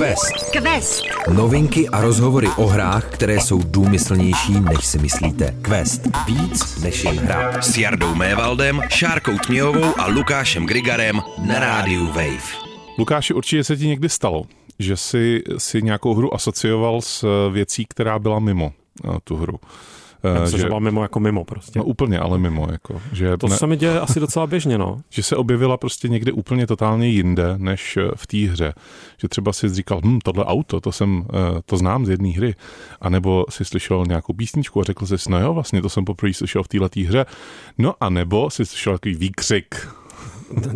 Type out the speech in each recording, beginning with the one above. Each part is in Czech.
Quest. Quest. Novinky a rozhovory o hrách, které jsou důmyslnější, než si myslíte. Quest. Víc než jen hra. S Jardou Mévaldem, Šárkou Tměhovou a Lukášem Grigarem na rádiu Wave. Lukáši, určitě se ti někdy stalo, že jsi si nějakou hru asocioval s věcí, která byla mimo eh, tu hru. Já myslím, že, že mimo jako mimo prostě. No úplně, ale mimo. Jako, že to ne, se mi děje asi docela běžně, no. Že se objevila prostě někde úplně totálně jinde, než eh, v té hře. Že třeba si říkal, hm, tohle auto, to jsem, eh, to znám z jedné hry. A nebo si slyšel nějakou písničku a řekl jsi, no jo, vlastně to jsem poprvé slyšel v této hře. No a nebo si slyšel takový výkřik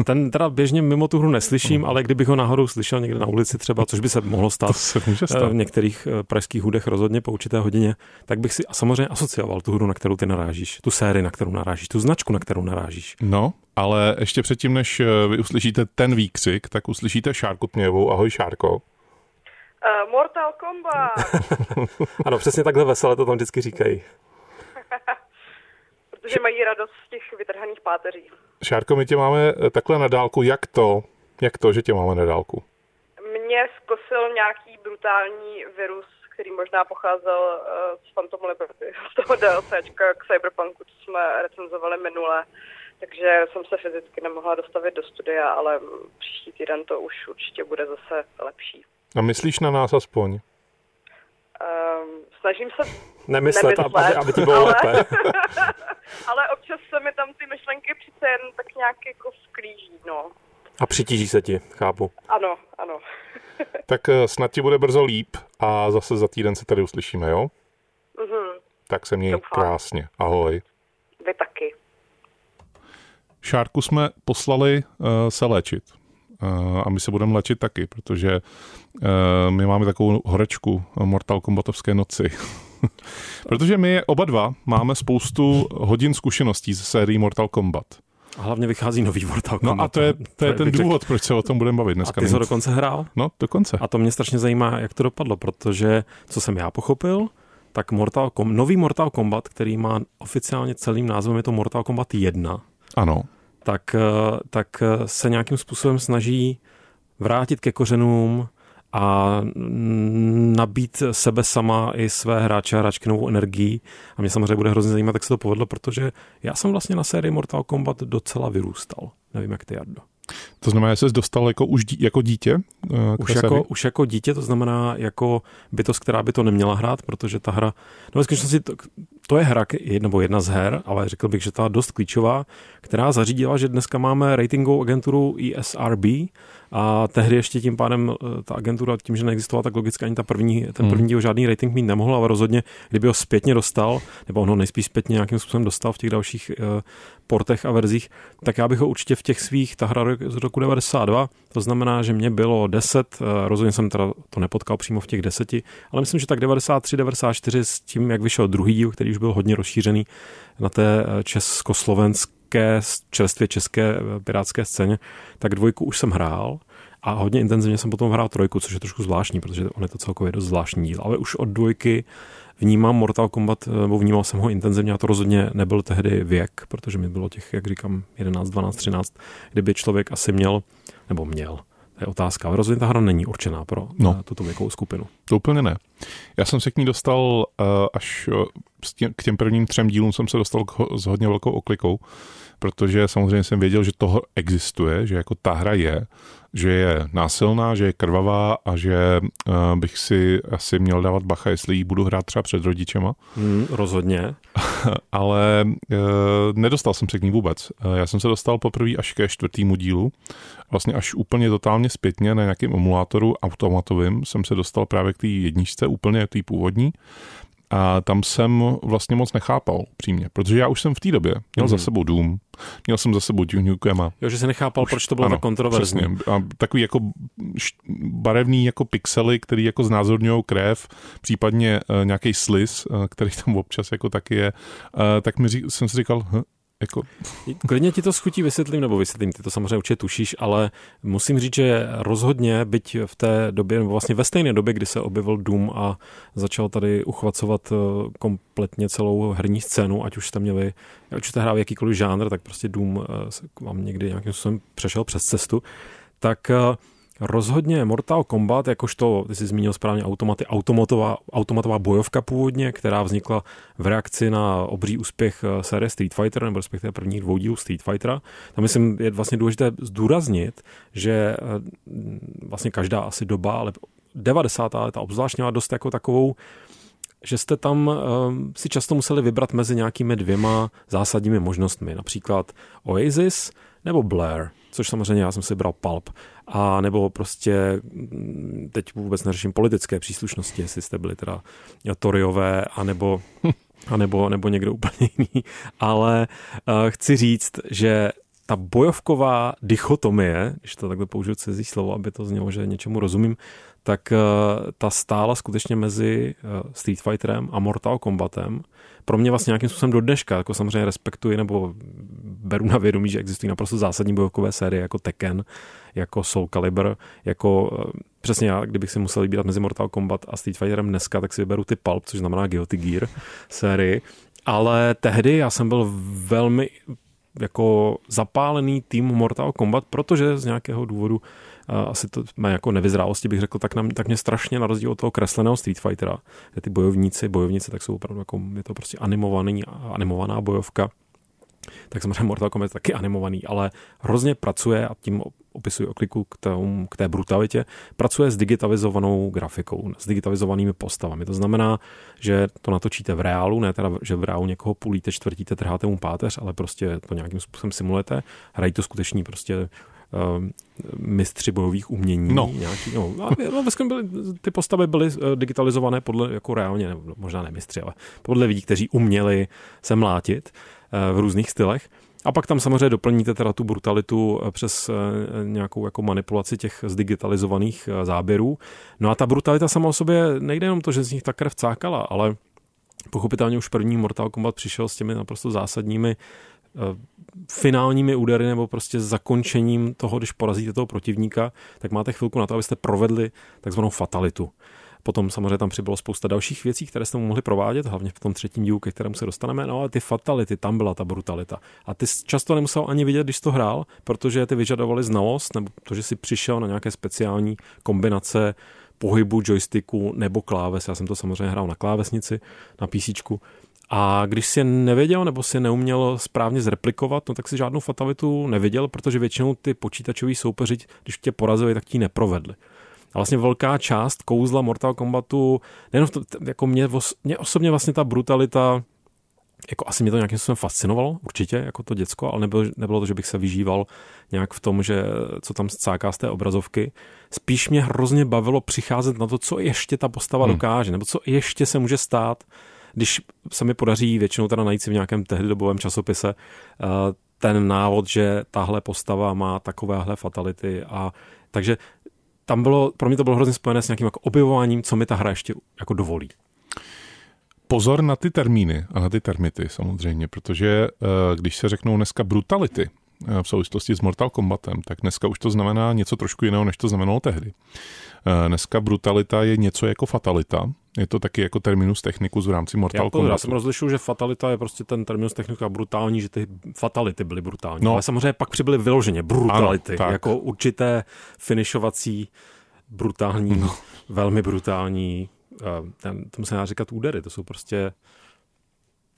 ten teda běžně mimo tu hru neslyším, mm. ale kdybych ho náhodou slyšel někde na ulici třeba, což by se mohlo stát, to se může stát. Eh, v některých eh, pražských hudech rozhodně po určité hodině, tak bych si samozřejmě asocioval tu hru, na kterou ty narážíš, tu sérii, na kterou narážíš, tu značku, na kterou narážíš. No, ale ještě předtím, než eh, vy uslyšíte ten výkřik, tak uslyšíte Šárku Tměvou. Ahoj Šárko. Uh, Mortal Kombat. ano, přesně takhle veselé to tam vždycky říkají. Protože mají radost z těch vytrhaných páteří. Šárko, my tě máme eh, takhle na dálku. Jak to, jak to, že tě máme na dálku? Mě zkosil nějaký brutální virus, který možná pocházel uh, z Phantom Liberty, z toho DLCčka k Cyberpunku, co jsme recenzovali minule. Takže jsem se fyzicky nemohla dostavit do studia, ale příští týden to už určitě bude zase lepší. A myslíš na nás aspoň? Um, snažím se nemyslet, nemyslet aby, aby ti bylo ale, lépe. ale občas se mi tam ty myšlenky přece jen tak nějak jako sklíží, no. A přitíží se ti, chápu. Ano, ano. tak eh, snad ti bude brzo líp a zase za týden se tady uslyšíme, jo? Mhm. Tak se měj Doufám. krásně. Ahoj. Vy taky. Šárku jsme poslali uh, se léčit. Uh, a my se budeme léčit taky, protože uh, my máme takovou horečku Mortal Kombatovské noci. Protože my oba dva máme spoustu hodin zkušeností ze sérii Mortal Kombat. A hlavně vychází nový Mortal Kombat. No a to je, to je ten důvod, řek... proč se o tom budeme bavit dneska. A ty jsi ho dokonce hrál? No, dokonce. A to mě strašně zajímá, jak to dopadlo, protože, co jsem já pochopil, tak Mortal Kom- nový Mortal Kombat, který má oficiálně celým názvem, je to Mortal Kombat 1. Ano. Tak, eh, tak se nějakým způsobem snaží vrátit ke kořenům a nabít sebe sama i své hráče a hráčky novou energii. A mě samozřejmě bude hrozně zajímat, jak se to povedlo, protože já jsem vlastně na sérii Mortal Kombat docela vyrůstal. Nevím, jak ty, Jardo. To znamená, že jsi dostal jako, už dí, jako dítě? Uh, už, jako, už jako dítě, to znamená jako bytost, která by to neměla hrát, protože ta hra, no ve skutečnosti to, to je hra, nebo jedna z her, ale řekl bych, že ta dost klíčová, která zařídila, že dneska máme ratingovou agenturu ESRB, a tehdy ještě tím pádem eh, ta agentura, tím, že neexistovala, tak logicky ani ta první, ten první díl žádný rating mít nemohl, ale rozhodně, kdyby ho zpětně dostal, nebo on ho nejspíš zpětně nějakým způsobem dostal v těch dalších uh, portech a verzích, tak já bych ho určitě v těch svých, ta hra z roku 92, to znamená, že mě bylo 10, uh, rozhodně jsem teda to nepotkal přímo v těch deseti, ale myslím, že tak 93, 94 s tím, jak vyšel druhý díl, který už byl hodně rozšířený na té československé české, čerstvě české pirátské scéně, tak dvojku už jsem hrál a hodně intenzivně jsem potom hrál trojku, což je trošku zvláštní, protože on je to celkově dost zvláštní díl. Ale už od dvojky vnímám Mortal Kombat, nebo vnímal jsem ho intenzivně a to rozhodně nebyl tehdy věk, protože mi bylo těch, jak říkám, 11, 12, 13, kdyby člověk asi měl, nebo měl, to je otázka, ale rozhodně ta hra není určená pro no. tuto věkovou skupinu. To úplně ne. Já jsem se k ní dostal uh, až uh, k těm prvním třem dílům jsem se dostal k ho, s hodně velkou oklikou, protože samozřejmě jsem věděl, že toho existuje, že jako ta hra je, že je násilná, že je krvavá a že uh, bych si asi měl dávat bacha, jestli ji budu hrát třeba před rodičema. Hmm, rozhodně. Ale uh, nedostal jsem se k ní vůbec. Uh, já jsem se dostal poprvé až ke čtvrtému dílu. Vlastně až úplně totálně zpětně na nějakém emulátoru automatovým jsem se dostal právě k té jedničce, úplně té původní. A tam jsem vlastně moc nechápal přímě, protože já už jsem v té době měl mm-hmm. za mhm. sebou Doom, měl jsem za sebou Duke Nukema. Jo, že se nechápal, už, proč to bylo ano, tak kontroverzní. Přesně. A takový jako barevný jako pixely, který jako znázorňují krev, případně uh, nějaký sliz, uh, který tam občas jako taky je, uh, tak mi řík, jsem si říkal, hm, jako... Klidně ti to schutí vysvětlím, nebo vysvětlím, ty to samozřejmě určitě tušíš, ale musím říct, že rozhodně, byť v té době, nebo vlastně ve stejné době, kdy se objevil Doom a začal tady uchvacovat eh, kompletně celou herní scénu, ať už jste měli, ať už jste hráli jakýkoliv žánr, tak prostě Doom eh, vám někdy nějakým způsobem přešel přes cestu, tak eh, Rozhodně Mortal Kombat, jakožto, ty jsi zmínil správně automaty, automatová, automatová bojovka původně, která vznikla v reakci na obří úspěch eh, série Street Fighter, nebo respektive prvních dvou dílů Street Fightera. Tam myslím, je vlastně důležité zdůraznit, že eh, vlastně každá asi doba, ale 90. leta obzvlášť měla dost jako takovou že jste tam um, si často museli vybrat mezi nějakými dvěma zásadními možnostmi, například Oasis nebo Blair, což samozřejmě já jsem si bral Pulp, a nebo prostě mm, teď vůbec neřeším politické příslušnosti, jestli jste byli teda Toriové, anebo a nebo, nebo někdo úplně jiný, ale uh, chci říct, že ta bojovková dichotomie, když to takhle použiju cizí slovo, aby to znělo, že něčemu rozumím, tak uh, ta stála skutečně mezi uh, Street Fighterem a Mortal Kombatem. Pro mě vlastně nějakým způsobem do dneška, jako samozřejmě respektuji nebo beru na vědomí, že existují naprosto zásadní bojovkové série jako Tekken, jako Soul Calibur, jako uh, přesně já, kdybych si musel vybírat mezi Mortal Kombat a Street Fighterem dneska, tak si vyberu ty Pulp, což znamená Guilty Gear sérii. Ale tehdy já jsem byl velmi jako zapálený tým Mortal Kombat, protože z nějakého důvodu asi to má jako nevyzrálosti, bych řekl, tak, nám, tak mě strašně na rozdíl od toho kresleného Street Fightera, kde ty bojovníci, bojovnice, tak jsou opravdu jako, je to prostě animovaný, animovaná bojovka, tak samozřejmě Mortal Kombat je taky animovaný, ale hrozně pracuje, a tím opisuji okliku k, tomu, k té brutalitě, pracuje s digitalizovanou grafikou, s digitalizovanými postavami. To znamená, že to natočíte v reálu, ne teda, že v reálu někoho půlíte, čtvrtíte, trháte mu páteř, ale prostě to nějakým způsobem simulujete. Hrají to skuteční prostě mistři bojových umění. No. Nějaký, no, no byly, ty postavy byly eh, digitalizované podle, jako reálně, ne, možná ne mistři, ale podle lidí, kteří uměli se mlátit uh, v různých stylech. A pak tam samozřejmě doplníte teda tu brutalitu přes nějakou jako manipulaci těch zdigitalizovaných záběrů. No a ta brutalita sama o sobě nejde jenom to, že z nich ta krev cákala, ale pochopitelně už první Mortal Kombat přišel s těmi naprosto zásadními Eh, finálními údery nebo prostě zakončením toho, když porazíte toho protivníka, tak máte chvilku na to, abyste provedli takzvanou fatalitu. Potom samozřejmě tam přibylo spousta dalších věcí, které jste mu mohli provádět, hlavně v tom třetím dílu, ke kterému se dostaneme. No ale ty fatality, tam byla ta brutalita. A ty často nemusel ani vidět, když to hrál, protože ty vyžadovali znalost, nebo to, že si přišel na nějaké speciální kombinace pohybu joysticku nebo kláves. Já jsem to samozřejmě hrál na klávesnici, na PC. A když si je nevěděl nebo si je neuměl správně zreplikovat, no tak si žádnou fatalitu neviděl, protože většinou ty počítačoví soupeři, když tě porazili, tak ti neprovedli. A vlastně velká část kouzla Mortal Kombatu, nejenom to, jako mě, mě osobně vlastně ta brutalita, jako asi mě to nějakým způsobem fascinovalo, určitě, jako to děcko, ale nebylo, nebylo to, že bych se vyžíval nějak v tom, že co tam cáká z té obrazovky. Spíš mě hrozně bavilo přicházet na to, co ještě ta postava hmm. dokáže, nebo co ještě se může stát když se mi podaří většinou teda najít si v nějakém tehdy dobovém časopise eh, ten návod, že tahle postava má takovéhle fatality a takže tam bylo, pro mě to bylo hrozně spojené s nějakým jako objevováním, co mi ta hra ještě jako dovolí. Pozor na ty termíny a na ty termity samozřejmě, protože eh, když se řeknou dneska brutality, eh, v souvislosti s Mortal Kombatem, tak dneska už to znamená něco trošku jiného, než to znamenalo tehdy. Dneska brutalita je něco jako fatalita, je to taky jako terminus technicus v rámci Mortal Kombat. Já jsem rozlišil, že fatalita je prostě ten terminus technicus brutální, že ty fatality byly brutální. No. Ale samozřejmě pak přibyly vyloženě brutality, ano, jako určité finišovací brutální, no. velmi brutální, eh, ten, tomu se dá říkat údery, to jsou prostě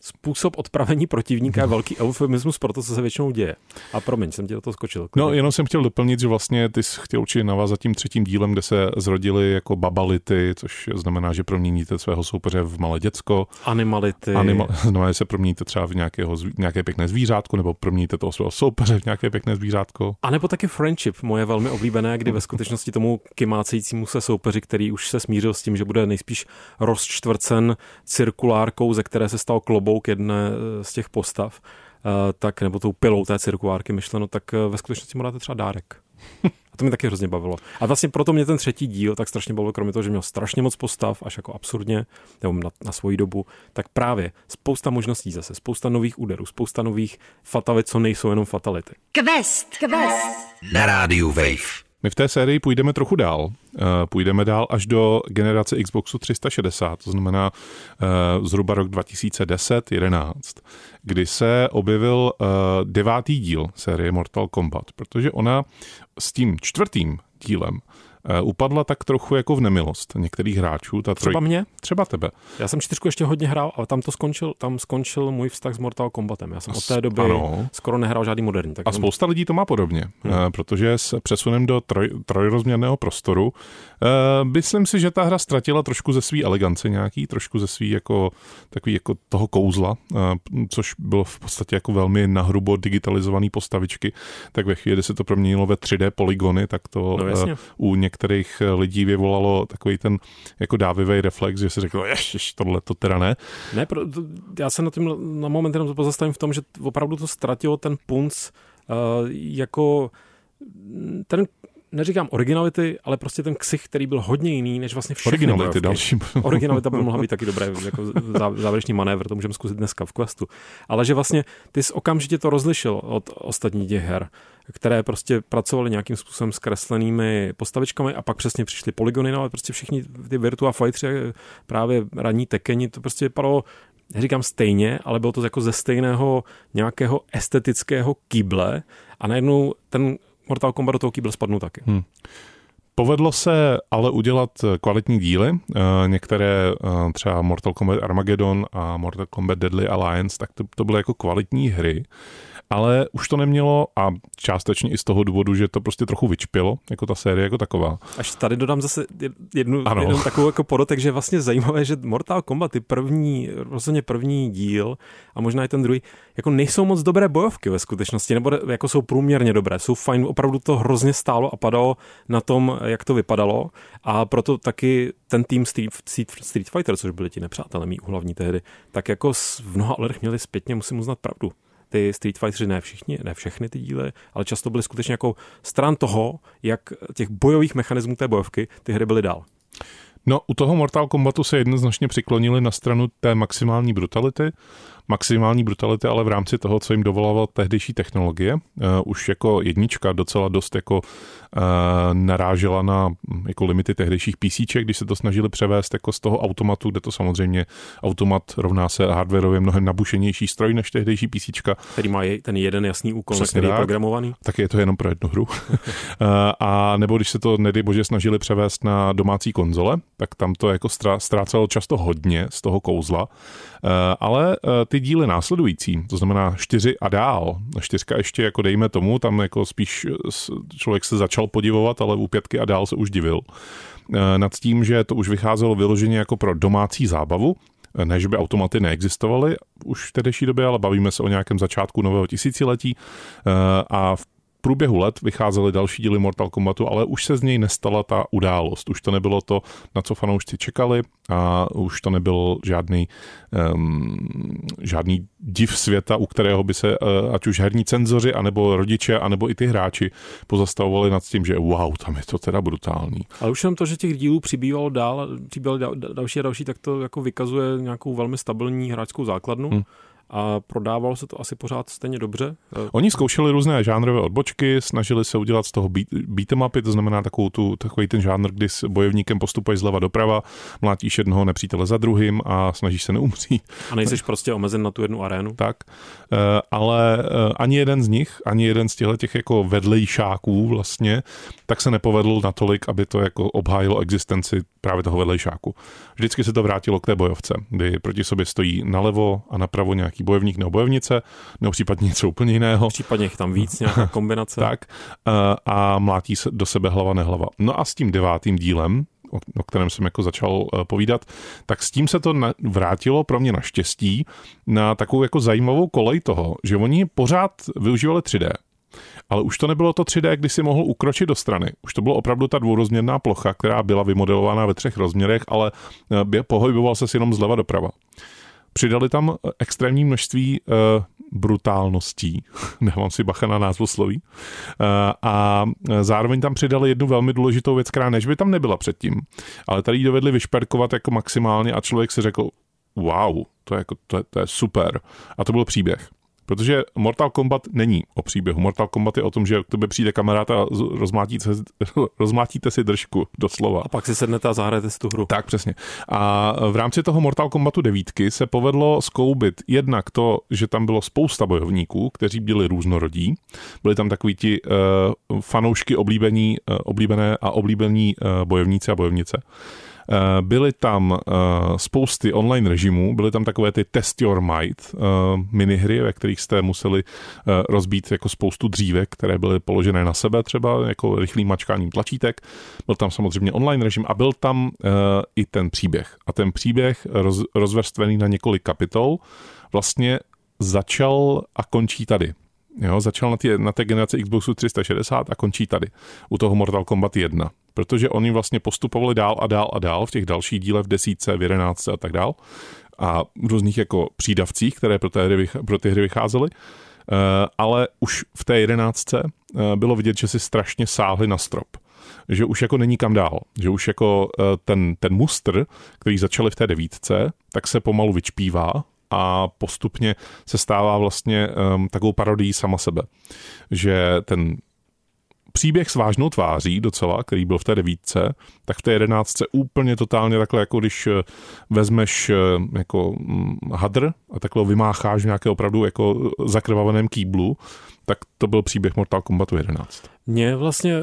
způsob odpravení protivníka je velký eufemismus pro to, co se většinou děje. A promiň, jsem ti do toho skočil. No, jenom jsem chtěl doplnit, že vlastně ty jsi chtěl určitě navázat tím třetím dílem, kde se zrodily jako babality, což znamená, že proměníte svého soupeře v malé děcko. Animality. Anima, znamená, že se proměníte třeba v nějakého, nějaké pěkné zvířátko, nebo proměníte toho svého soupeře v nějaké pěkné zvířátko. A nebo taky friendship, moje velmi oblíbené, kdy ve skutečnosti tomu kymácejícímu se soupeři, který už se smířil s tím, že bude nejspíš rozčtvrcen cirkulárkou, ze které se stal klobou klobouk jedné eh, z těch postav, eh, tak, nebo tou pilou té cirkulárky myšleno, tak eh, ve skutečnosti mu dáte třeba dárek. A to mě taky hrozně bavilo. A vlastně proto mě ten třetí díl tak strašně bavil, kromě toho, že měl strašně moc postav, až jako absurdně, nebo na, na svoji dobu, tak právě spousta možností zase, spousta nových úderů, spousta nových fatalit, co nejsou jenom fatality. Quest, Quest. Na rádiu Wave. My v té sérii půjdeme trochu dál. Eh, půjdeme dál až do generace Xboxu 360, to znamená eh, zhruba rok 2010-11, kdy se objevil eh, devátý díl série Mortal Kombat, protože ona s tím čtvrtým dílem upadla tak trochu jako v nemilost některých hráčů. Ta troj... Třeba mě? Třeba tebe. Já jsem čtyřku ještě hodně hrál, ale tam to skončil, tam skončil můj vztah s Mortal Kombatem. Já jsem od té doby ano. skoro nehrál žádný moderní. Tak a jsem... spousta lidí to má podobně, hmm. Eh, protože s přesunem do troj, trojrozměrného prostoru uh, myslím si, že ta hra ztratila trošku ze své elegance nějaký, trošku ze svý jako takový jako toho kouzla, uh, což bylo v podstatě jako velmi nahrubo digitalizovaný postavičky, tak ve chvíli, kdy se to proměnilo ve 3D polygony, tak to no, uh, u něk některých eh, lidí vyvolalo takový ten jako dávivý reflex, že si řekl, ježiš, tohle to teda ne. Ne, pro, já se na tím na moment jenom pozastavím v tom, že opravdu to ztratilo ten punc uh, jako ten neříkám originality, ale prostě ten ksich, který byl hodně jiný, než vlastně všechny Originality další. Originalita by mohla být taky dobré, jako závěrečný manévr, to můžeme zkusit dneska v questu. Ale že vlastně ty jsi okamžitě to rozlišil od ostatních těch her které prostě pracovaly nějakým způsobem s kreslenými postavičkami a pak přesně přišly polygony, no ale prostě všichni ty Virtua Fighter, právě ranní tekeni, to prostě vypadalo neříkám stejně, ale bylo to jako ze stejného nějakého estetického kýble a najednou ten Mortal Kombat do toho kýble spadnul taky. Hmm. Povedlo se ale udělat kvalitní díly. Eh, některé eh, třeba Mortal Kombat Armageddon a Mortal Kombat Deadly Alliance, tak to, to byly jako kvalitní hry ale už to nemělo a částečně i z toho důvodu, že to prostě trochu vyčpilo, jako ta série jako taková. Až tady dodám zase jednu, jednu takovou jako podotek, že je vlastně zajímavé, že Mortal Kombat, ty první, rozhodně první díl a možná i ten druhý, jako nejsou moc dobré bojovky ve skutečnosti, nebo jako jsou průměrně dobré, jsou fajn, opravdu to hrozně stálo a padalo na tom, jak to vypadalo. A proto taky ten tým Street, Street, Street Fighter, což byli ti nepřátelé mý hlavní tehdy, tak jako v mnoha ohledech měli zpětně, musím uznat pravdu ty Street Fightery, ne všichni, ne všechny ty díly, ale často byly skutečně jako stran toho, jak těch bojových mechanismů té bojovky ty hry byly dál. No, u toho Mortal Kombatu se jednoznačně přiklonili na stranu té maximální brutality, maximální brutality, ale v rámci toho, co jim dovolala tehdejší technologie. Uh, už jako jednička docela dost jako uh, narážela na hm, jako limity tehdejších PC, když se to snažili převést jako z toho automatu, kde to samozřejmě automat rovná se hardwareově mnohem nabušenější stroj než tehdejší PC. Který má ten jeden jasný úkol, Přesně který je programovaný. Tak je to jenom pro jednu hru. uh, a nebo když se to, nedej bože, snažili převést na domácí konzole, tak tam to jako ztrácelo často hodně z toho kouzla. Ale ty ty díly následující, to znamená čtyři a dál, čtyřka ještě jako dejme tomu, tam jako spíš člověk se začal podivovat, ale u pětky a dál se už divil. Eh, nad tím, že to už vycházelo vyloženě jako pro domácí zábavu, eh, ne, že by automaty neexistovaly už v tehdejší době, ale bavíme se o nějakém začátku nového tisíciletí eh, a v průběhu let vycházely další díly Mortal Kombatu, ale už se z něj nestala ta událost. Už to nebylo to, na co fanoušci čekali a už to nebyl žádný, um, žádný div světa, u kterého by se uh, ať už herní cenzoři, anebo rodiče, anebo i ty hráči pozastavovali nad tím, že wow, tam je to teda brutální. Ale už jenom to, že těch dílů přibývalo dál, přibývalo další a další, tak to jako vykazuje nějakou velmi stabilní hráčskou základnu. Hmm a prodávalo se to asi pořád stejně dobře. Oni zkoušeli různé žánrové odbočky, snažili se udělat z toho beat, beatemapy, to znamená takovou tu, takový ten žánr, kdy s bojovníkem postupuješ zleva doprava, mlátíš jednoho nepřítele za druhým a snažíš se neumřít. A nejsiš prostě omezen na tu jednu arénu? Tak, eh, ale eh, ani jeden z nich, ani jeden z těchto těch jako vedlejšáků vlastně, tak se nepovedl natolik, aby to jako obhájilo existenci právě toho vedlejšáku. Vždycky se to vrátilo k té bojovce, kdy proti sobě stojí nalevo a napravo nějaký bojovník nebo bojovnice, nebo případně něco úplně jiného. Případně jich tam víc, nějaká kombinace. tak. Eh, a mlátí se do sebe hlava nehlava. No a s tím devátým dílem, o, o kterém jsem jako začal eh, povídat, tak s tím se to vrátilo pro mě naštěstí na takovou jako zajímavou kolej toho, že oni pořád využívali 3D. Ale už to nebylo to 3D, kdy si mohl ukročit do strany. Už to bylo opravdu ta dvourozměrná plocha, která byla vymodelována ve třech rozměrech, ale eh, pohyboval se jenom zleva doprava. Přidali tam extrémní množství uh, brutálností, nemám si bacha na názvu sloví, uh, a zároveň tam přidali jednu velmi důležitou věc, která než by tam nebyla předtím, ale tady ji dovedli vyšperkovat jako maximálně a člověk si řekl, wow, to je, jako, to je, to je super. A to byl příběh. Protože Mortal Kombat není o příběhu. Mortal Kombat je o tom, že k tobě přijde kamarád a rozmátíte, rozmátíte si držku, doslova. A pak si sednete a zahrajete si tu hru. Tak, přesně. A v rámci toho Mortal Kombatu devítky se povedlo skoubit jednak to, že tam bylo spousta bojovníků, kteří byli různorodí. Byli tam takový ti uh, fanoušky oblíbení, uh, oblíbené a oblíbení uh, bojovníci a bojovnice. Eh, byly tam eh, spousty online režimů, byly tam takové ty Test Your Might eh, minihry, ve kterých jste museli rozbít jako spoustu dřívek, které byly položené na sebe, třeba jako rychlým mačkáním tlačítek. Byl tam samozřejmě online režim a byl tam i ten příběh. A ten příběh roz, rozvrstvený na několik kapitol vlastně začal a končí tady. Jo, začal na, tě, na té generaci Xboxu 360 a končí tady, u toho Mortal Kombat 1 protože oni vlastně postupovali dál a dál a dál v těch dalších dílech v desítce, v jedenáctce a tak dál a v různých jako přídavcích, které pro, té hry, pro ty hry vycházely. Uh, ale už v té jedenáctce uh, bylo vidět, že si strašně sáhli na strop. Že už jako není kam dál. Že už jako uh, ten, ten mustr, který začali v té devítce, tak se pomalu vyčpívá a postupně se stává vlastně um, takovou parodií sama sebe. Že ten příběh s vážnou tváří docela, který byl v té devítce, tak v té jedenáctce úplně totálně takhle, jako když eh, vezmeš eh, jako mm, hadr a takhle vymácháš v nějaké opravdu jako zakrvaveném kýblu, tak to byl příběh Mortal Kombatu 11. Mě vlastně,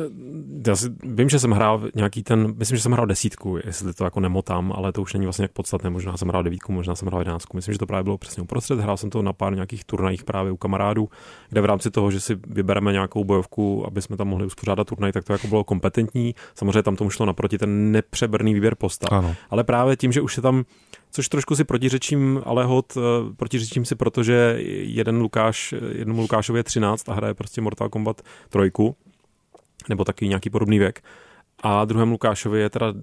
já si, vím, že jsem hrál nějaký ten, myslím, že jsem hrál desítku, jestli to jako nemotám, ale to už není vlastně jak podstatné, možná jsem hrál devítku, možná jsem hrál jedenáctku. Myslím, že to právě bylo přesně uprostřed, hrál jsem to na pár nějakých turnajích právě u kamarádů, kde v rámci toho, že si vybereme nějakou bojovku, aby jsme tam mohli uspořádat turnaj, tak to jako bylo kompetentní. Samozřejmě tam tomu šlo naproti ten nepřeberný výběr postav. Ano. Ale právě tím, že už se tam což trošku si protiřečím, ale hod, eh, protiřečím si, protože jeden Lukáš, jednomu Lukášovi je 13 a hraje prostě Mortal Kombat 3, nebo taky nějaký podobný věk. A druhému Lukášovi je teda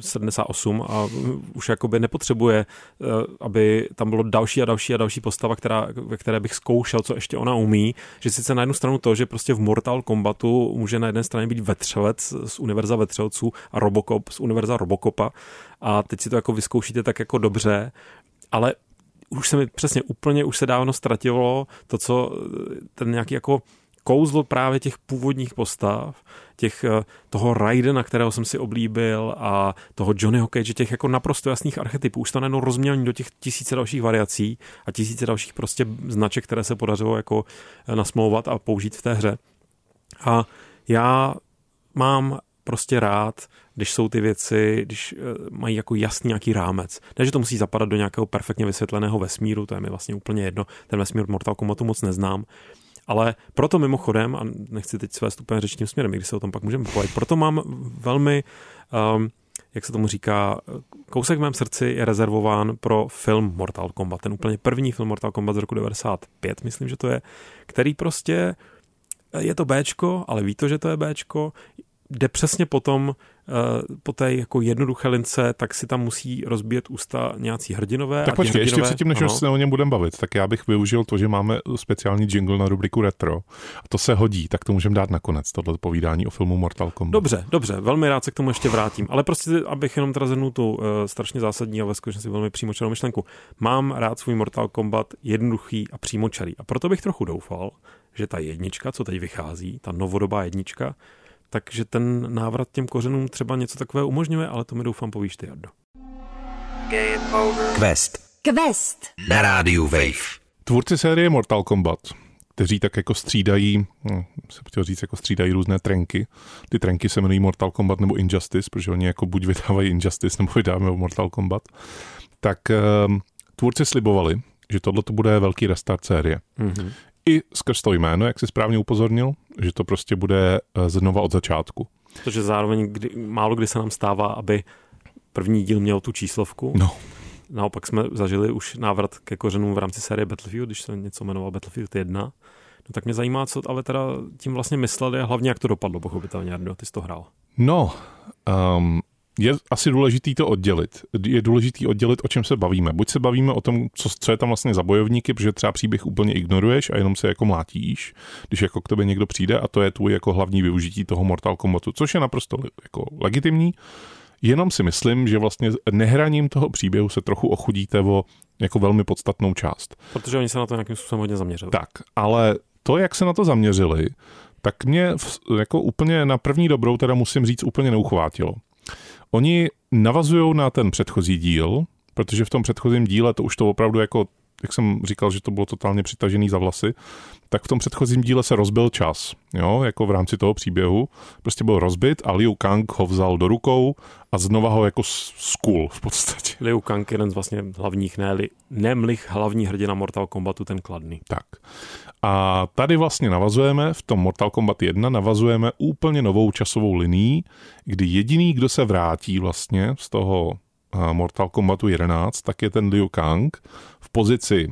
78 a už jakoby nepotřebuje, eh, aby tam bylo další a další a další postava, která, ve které bych zkoušel, co ještě ona umí. Že sice na jednu stranu to, že prostě v Mortal Kombatu může na jedné straně být vetřelec z univerza vetřelců a Robocop z univerza Robocopa a teď si to jako vyzkoušíte tak jako dobře, ale už se mi přesně úplně, už se dávno ztratilo to, co ten nějaký jako kouzlo právě těch původních postav, těch, eh, toho Raidena, kterého jsem si oblíbil a toho Johnnyho Cage, těch jako naprosto jasných archetypů. Už to najednou rozmělní do těch tisíce dalších variací a tisíce dalších prostě značek, které se podařilo jako eh, nasmlouvat a použít v té hře. A já mám prostě rád, když jsou ty věci, když eh, mají jako jasný nějaký rámec. Ne, že to musí zapadat do nějakého perfektně vysvětleného vesmíru, to je mi vlastně úplně jedno, ten vesmír Mortal Kombatu moc neznám, ale proto mimochodem, a nechci teď své úplně řečním směrem, když se o tom pak můžeme povědět, proto mám velmi, um, jak se tomu říká, kousek v mém srdci je rezervován pro film Mortal Kombat. Ten úplně první film Mortal Kombat z roku 95, myslím, že to je, který prostě je to Bčko, ale ví to, že to je Bčko, jde přesně potom po té jako jednoduché lince, tak si tam musí rozbíjet ústa nějací hrdinové. Tak počkej, ještě předtím, než se o něm budeme bavit, tak já bych využil to, že máme speciální jingle na rubriku Retro. A to se hodí, tak to můžeme dát nakonec, tohle povídání o filmu Mortal Kombat. Dobře, dobře, velmi rád se k tomu ještě vrátím. Ale prostě, abych jenom teda zhrnul tu uh, strašně zásadní a ve skutečnosti velmi přímočarou myšlenku. Mám rád svůj Mortal Kombat jednoduchý a přímočarý. A proto bych trochu doufal, že ta jednička, co teď vychází, ta novodobá jednička, takže ten návrat těm kořenům třeba něco takového umožňuje, ale to mi doufám povíš ty, Jardo. Quest. Quest. Na rádiu Wave. Tvůrci série Mortal Kombat, kteří tak jako střídají, no, se chtěl říct, jako střídají různé trenky. Ty trenky se jmenují Mortal Kombat nebo Injustice, protože oni jako buď vydávají Injustice nebo vydávají Mortal Kombat. Tak um, tvůrci slibovali, že tohle to bude velký restart série. Mm-hmm i skrz to jméno, jak jsi správně upozornil, že to prostě bude eh, znova od začátku. Protože zároveň kdy, málo kdy se nám stává, aby první díl měl tu číslovku. No. Naopak jsme zažili už návrat ke kořenům v rámci série Battlefield, když se něco jmenoval Battlefield 1. No tak mě zajímá, co ale teda tím vlastně mysleli a hlavně jak to dopadlo, pochopitelně, Jardo, ty jsi to hrál. No, um, je asi důležitý to oddělit. Je důležitý oddělit, o čem se bavíme. Buď se bavíme o tom, co, co je tam vlastně za bojovníky, protože třeba příběh úplně ignoruješ a jenom se jako mlátíš, když jako k tobě někdo přijde a to je tvůj jako hlavní využití toho Mortal Kombatu, což je naprosto jako legitimní. Jenom si myslím, že vlastně nehraním toho příběhu se trochu ochudíte o jako velmi podstatnou část. Protože oni se na to nějakým způsobem hodně zaměřili. Tak, ale to, jak se na to zaměřili, tak mě jako úplně na první dobrou teda musím říct úplně neuchvátilo. Oni navazují na ten předchozí díl, protože v tom předchozím díle to už to opravdu jako jak jsem říkal, že to bylo totálně přitažený za vlasy, tak v tom předchozím díle se rozbil čas, jo, jako v rámci toho příběhu. Prostě byl rozbit a Liu Kang ho vzal do rukou a znova ho jako skul v podstatě. Liu Kang, jeden z vlastně hlavních, ne, nemlich hlavní hrdina Mortal Kombatu, ten kladný. Tak. A tady vlastně navazujeme, v tom Mortal Kombat 1 navazujeme úplně novou časovou linií, kdy jediný, kdo se vrátí vlastně z toho Mortal Kombatu 11, tak je ten Liu Kang pozici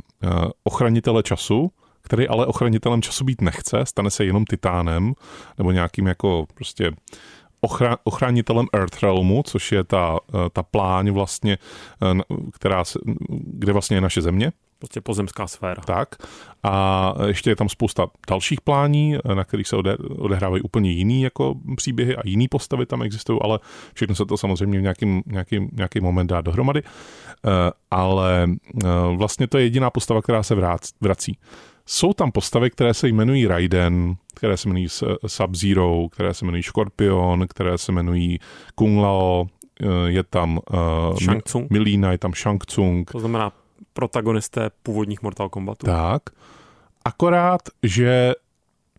ochranitele času, který ale ochranitelem času být nechce, stane se jenom titánem nebo nějakým jako prostě ochra- ochránitelem Earthrealmu, což je ta, ta pláň vlastně, která se, kde vlastně je naše země. Prostě pozemská sféra. Tak. A ještě je tam spousta dalších plání, na kterých se ode, odehrávají úplně jiný jako příběhy a jiný postavy tam existují, ale všechno se to samozřejmě v nějaký, nějaký, nějaký moment dá dohromady. Ale vlastně to je jediná postava, která se vrací. Jsou tam postavy, které se jmenují Raiden, které se jmenují Sub-Zero, které se jmenují Scorpion, které se jmenují Kung Lao, je tam uh, Shang Tsung. Milína, je tam Shang Tsung. To znamená protagonisté původních Mortal Kombatů. Tak. Akorát, že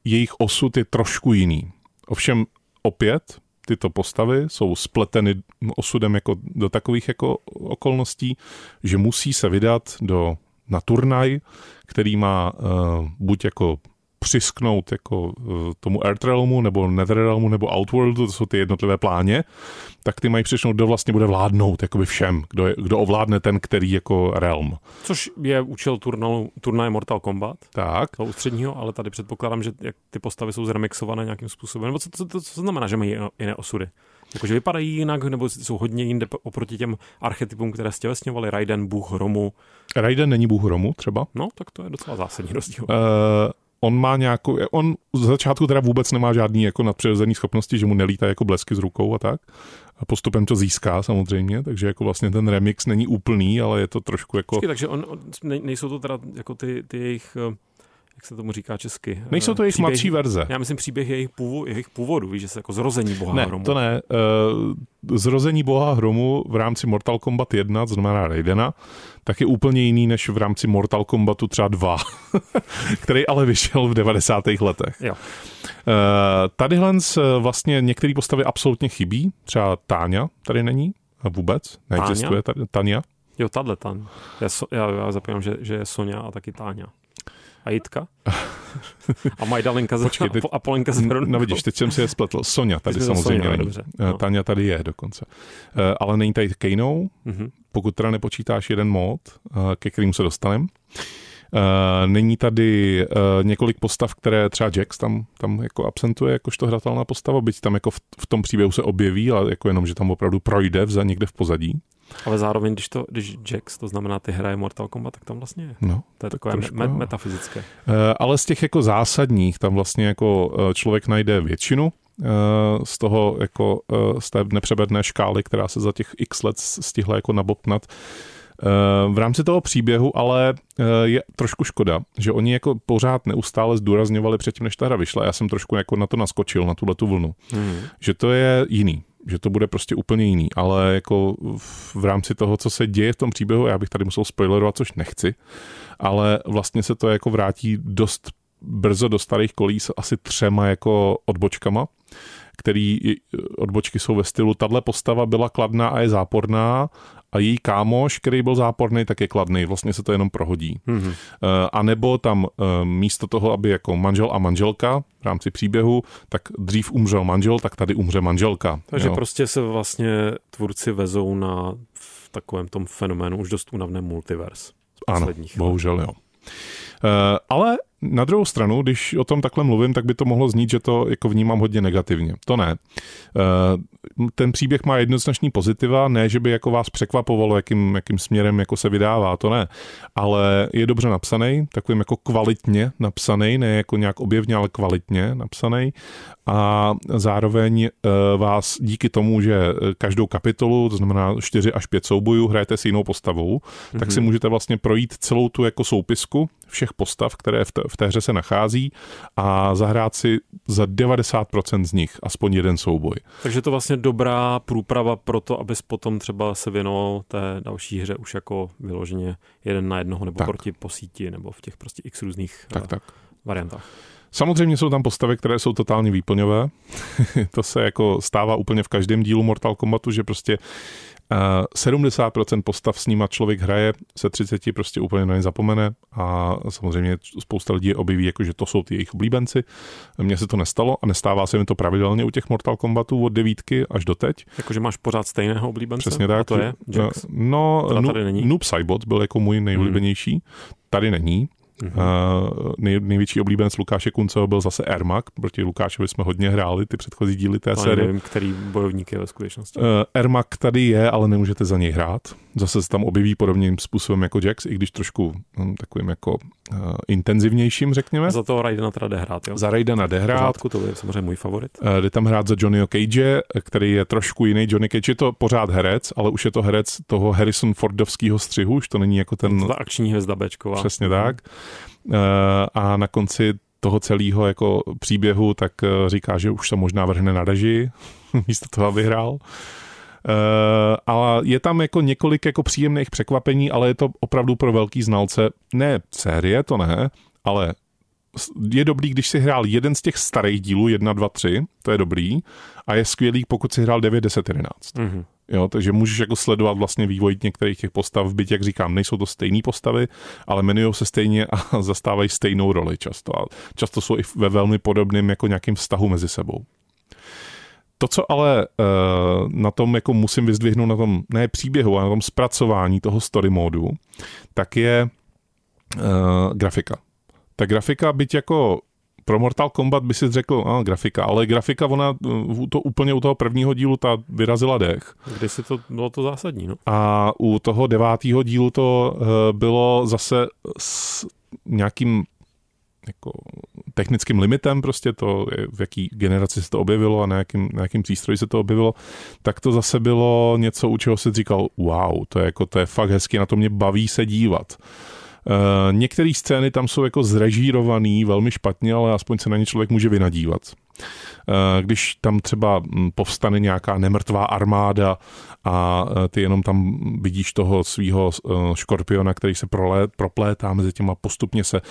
jejich osud je trošku jiný. Ovšem opět tyto postavy jsou spleteny osudem jako do takových jako okolností, že musí se vydat do na turnaj, který má uh, buď jako přisknout jako uh, tomu Earthrealmu, nebo Netherrealmu, nebo Outworldu, to jsou ty jednotlivé pláně, tak ty mají přišnout, kdo vlastně bude vládnout jakoby všem, kdo, je, kdo ovládne ten, který jako realm. Což je účel turnalu, turnaje Mortal Kombat. Tak. Toho ústředního, ale tady předpokládám, že jak ty postavy jsou zremixované nějakým způsobem. Nebo co, co, co, co znamená, že mají jiné osudy? Jakože vypadají jinak, nebo jsou hodně jinde oproti těm archetypům, které stělesňovali Raiden, bůh hromu. Raiden není bůh hromu třeba? No, tak to je docela zásadní rozdíl. Uh, on má nějakou, on z začátku teda vůbec nemá žádný jako nadpřirozený schopnosti, že mu nelítá jako blesky z rukou a tak. A postupem to získá samozřejmě, takže jako vlastně ten remix není úplný, ale je to trošku jako... Počkej, takže on, on, nejsou to teda jako ty, ty jejich eh, jak se tomu říká česky. Nejsou to jejich příběh, mladší verze. Já myslím příběh jejich, původ, jejich původu, víš, že se jako zrození boha ne, hromu. to ne. Uh, zrození boha hromu v rámci Mortal Kombat 1, znamená Raidena, tak je úplně jiný než v rámci Mortal Kombatu třeba 2, který ale vyšel v 90. letech. Jo. Uh, tadyhle vlastně některé postavy absolutně chybí, třeba Táňa tady není vůbec, neexistuje tady, Tania. Jo, tahle tam. Já, já, já zapomínám, že, že je Sonja a taky Táňa. A Jitka? A Majdalenka Počkej, teď, a Polenka z Brno. No vidíš, teď jsem si je spletl. Sonja tady samozřejmě Sonja, není. dobře, No. Tania tady je dokonce. Uh, ale není tady Kejnou, Mhm. pokud teda nepočítáš jeden mod, uh, ke kterým se dostaneme. Uh, není tady několik postav, které třeba Jax tam, tam jako absentuje jakožto hratelná postava, byť tam jako v, v tom příběhu se objeví, ale jako jenom, že tam opravdu projde v, někde v pozadí. Ale zároveň, když to, když Jax, to znamená ty hraje Mortal Kombat, tak tam vlastně je. No, To je tak takové trošku me- metafyzické. Uh, ale z těch jako zásadních tam vlastně jako uh, člověk najde většinu uh, z toho jako z té nepřebedné škály, která se za těch x let stihla jako nabopnat. Uh, v rámci toho příběhu ale je trošku škoda, že oni jako pořád neustále zdůrazňovali předtím, než ta hra vyšla. Já jsem trošku jako na to naskočil, na tuhle tu vlnu. Hmm. Že to je jiný, že to bude prostě úplně jiný, ale jako v, rámci toho, co se děje v tom příběhu, já bych tady musel spoilerovat, což nechci, ale vlastně se to jako vrátí dost brzo do starých kolí s asi třema jako odbočkama, který odbočky jsou ve stylu, tahle postava byla kladná a je záporná a její kámoš, který byl záporný, tak je kladný. Vlastně se to jenom prohodí. Hmm. A nebo tam eh, místo toho, aby jako manžel a manželka v rámci příběhu, tak dřív umřel manžel, tak tady umře manželka. Takže jo. prostě se vlastně tvůrci vezou na v takovém tom fenoménu už dost únavném multivers. Ano, posledních let. bohužel jo. Ale na druhou stranu, když o tom takhle mluvím, tak by to mohlo znít, že to jako vnímám hodně negativně. To ne. Eh, ten příběh má jednoznačný pozitiva, ne, že by jako vás překvapovalo, jakým, jakým směrem jako se vydává, to ne. Ale je dobře napsaný, takovým jako kvalitně napsaný, ne jako nějak objevně, ale kvalitně napsaný. A zároveň vás díky tomu, že každou kapitolu, to znamená 4 až 5 soubojů, hrajete s jinou postavou, mm-hmm. tak si mhm. můžete vlastně projít celou tu jako soupisku všech postav, které v, té, v té hře se nachází a zahrát si za 90% z nich aspoň jeden souboj. Takže to vlastně dobrá průprava pro to, abys potom třeba se věnoval té další hře už jako vyloženě jeden na jednoho nebo tak. proti po síti nebo v těch prostě x různých tak, uh, tak. variantách. Samozřejmě jsou tam postavy, které jsou totálně výplňové. to se jako stává úplně v každém dílu Mortal Kombatu, že prostě 70% postav s nima člověk hraje, se 30 prostě úplně na ně zapomene a samozřejmě spousta lidí objeví, jako že to jsou ty jejich oblíbenci. Mně se to nestalo a nestává se mi to pravidelně u těch Mortal Kombatů od devítky až do teď. Jakože máš pořád stejného oblíbence? Přesně tak. A to je Jax? No, Noob Saibot byl jako můj nejoblíbenější. Hmm. Tady není. Mm-hmm. Nej, největší oblíbenec Lukáše Kunceho byl zase Ermak, proti Lukášovi jsme hodně hráli ty předchozí díly té série. nevím, který bojovník je ve skutečnosti. Uh, Ermak tady je, ale nemůžete za něj hrát. Zase se tam objeví podobným způsobem jako Jax, i když trošku hm, takovým jako uh, intenzivnějším, řekněme. Za toho Raidena teda jde hrát, jo? Za Raidena jde hrát. Pořádku, to je samozřejmě můj favorit. Uh, jde tam hrát za Johnnyho Cage, který je trošku jiný. Johnny Cage je to pořád herec, ale už je to herec toho Harrison Fordovského střihu, už to není jako ten... Ta akční hvězda Bčková. Přesně tak. Uh, a na konci toho celého jako příběhu, tak říká, že už se možná vrhne na režii, místo toho, aby hrál. Uh, ale je tam jako několik jako příjemných překvapení, ale je to opravdu pro velký znalce, ne série, to ne, ale je dobrý, když si hrál jeden z těch starých dílů, 1, 2, 3, to je dobrý, a je skvělý, pokud si hrál 9, 10, 11. Mm-hmm. Jo, takže můžeš jako sledovat vlastně vývoj některých těch postav, byť jak říkám, nejsou to stejné postavy, ale jmenují se stejně a zastávají stejnou roli často. A často jsou i ve velmi podobném jako nějakým vztahu mezi sebou. To, co ale uh, na tom jako musím vyzdvihnout, na tom ne příběhu, ale na tom zpracování toho story modu, tak je uh, grafika. Ta grafika, byť jako pro Mortal Kombat by si řekl, a, grafika, ale grafika, ona to úplně u toho prvního dílu ta vyrazila dech. Kdy si to bylo to zásadní, no? A u toho devátého dílu to uh, bylo zase s nějakým jako technickým limitem, prostě to, v jaký generaci se to objevilo a na jakým, na jakým přístroji se to objevilo, tak to zase bylo něco, u čeho si říkal, wow, to je, jako, to je fakt hezky, na to mě baví se dívat. Uh, Některé scény tam jsou jako zrežírovaný velmi špatně, ale aspoň se na ně člověk může vynadívat. Eh, když tam třeba hm, povstane nějaká nemrtvá armáda a eh, ty jenom tam vidíš toho svého eh, škorpiona, který se prolé, proplétá mezi těma postupně se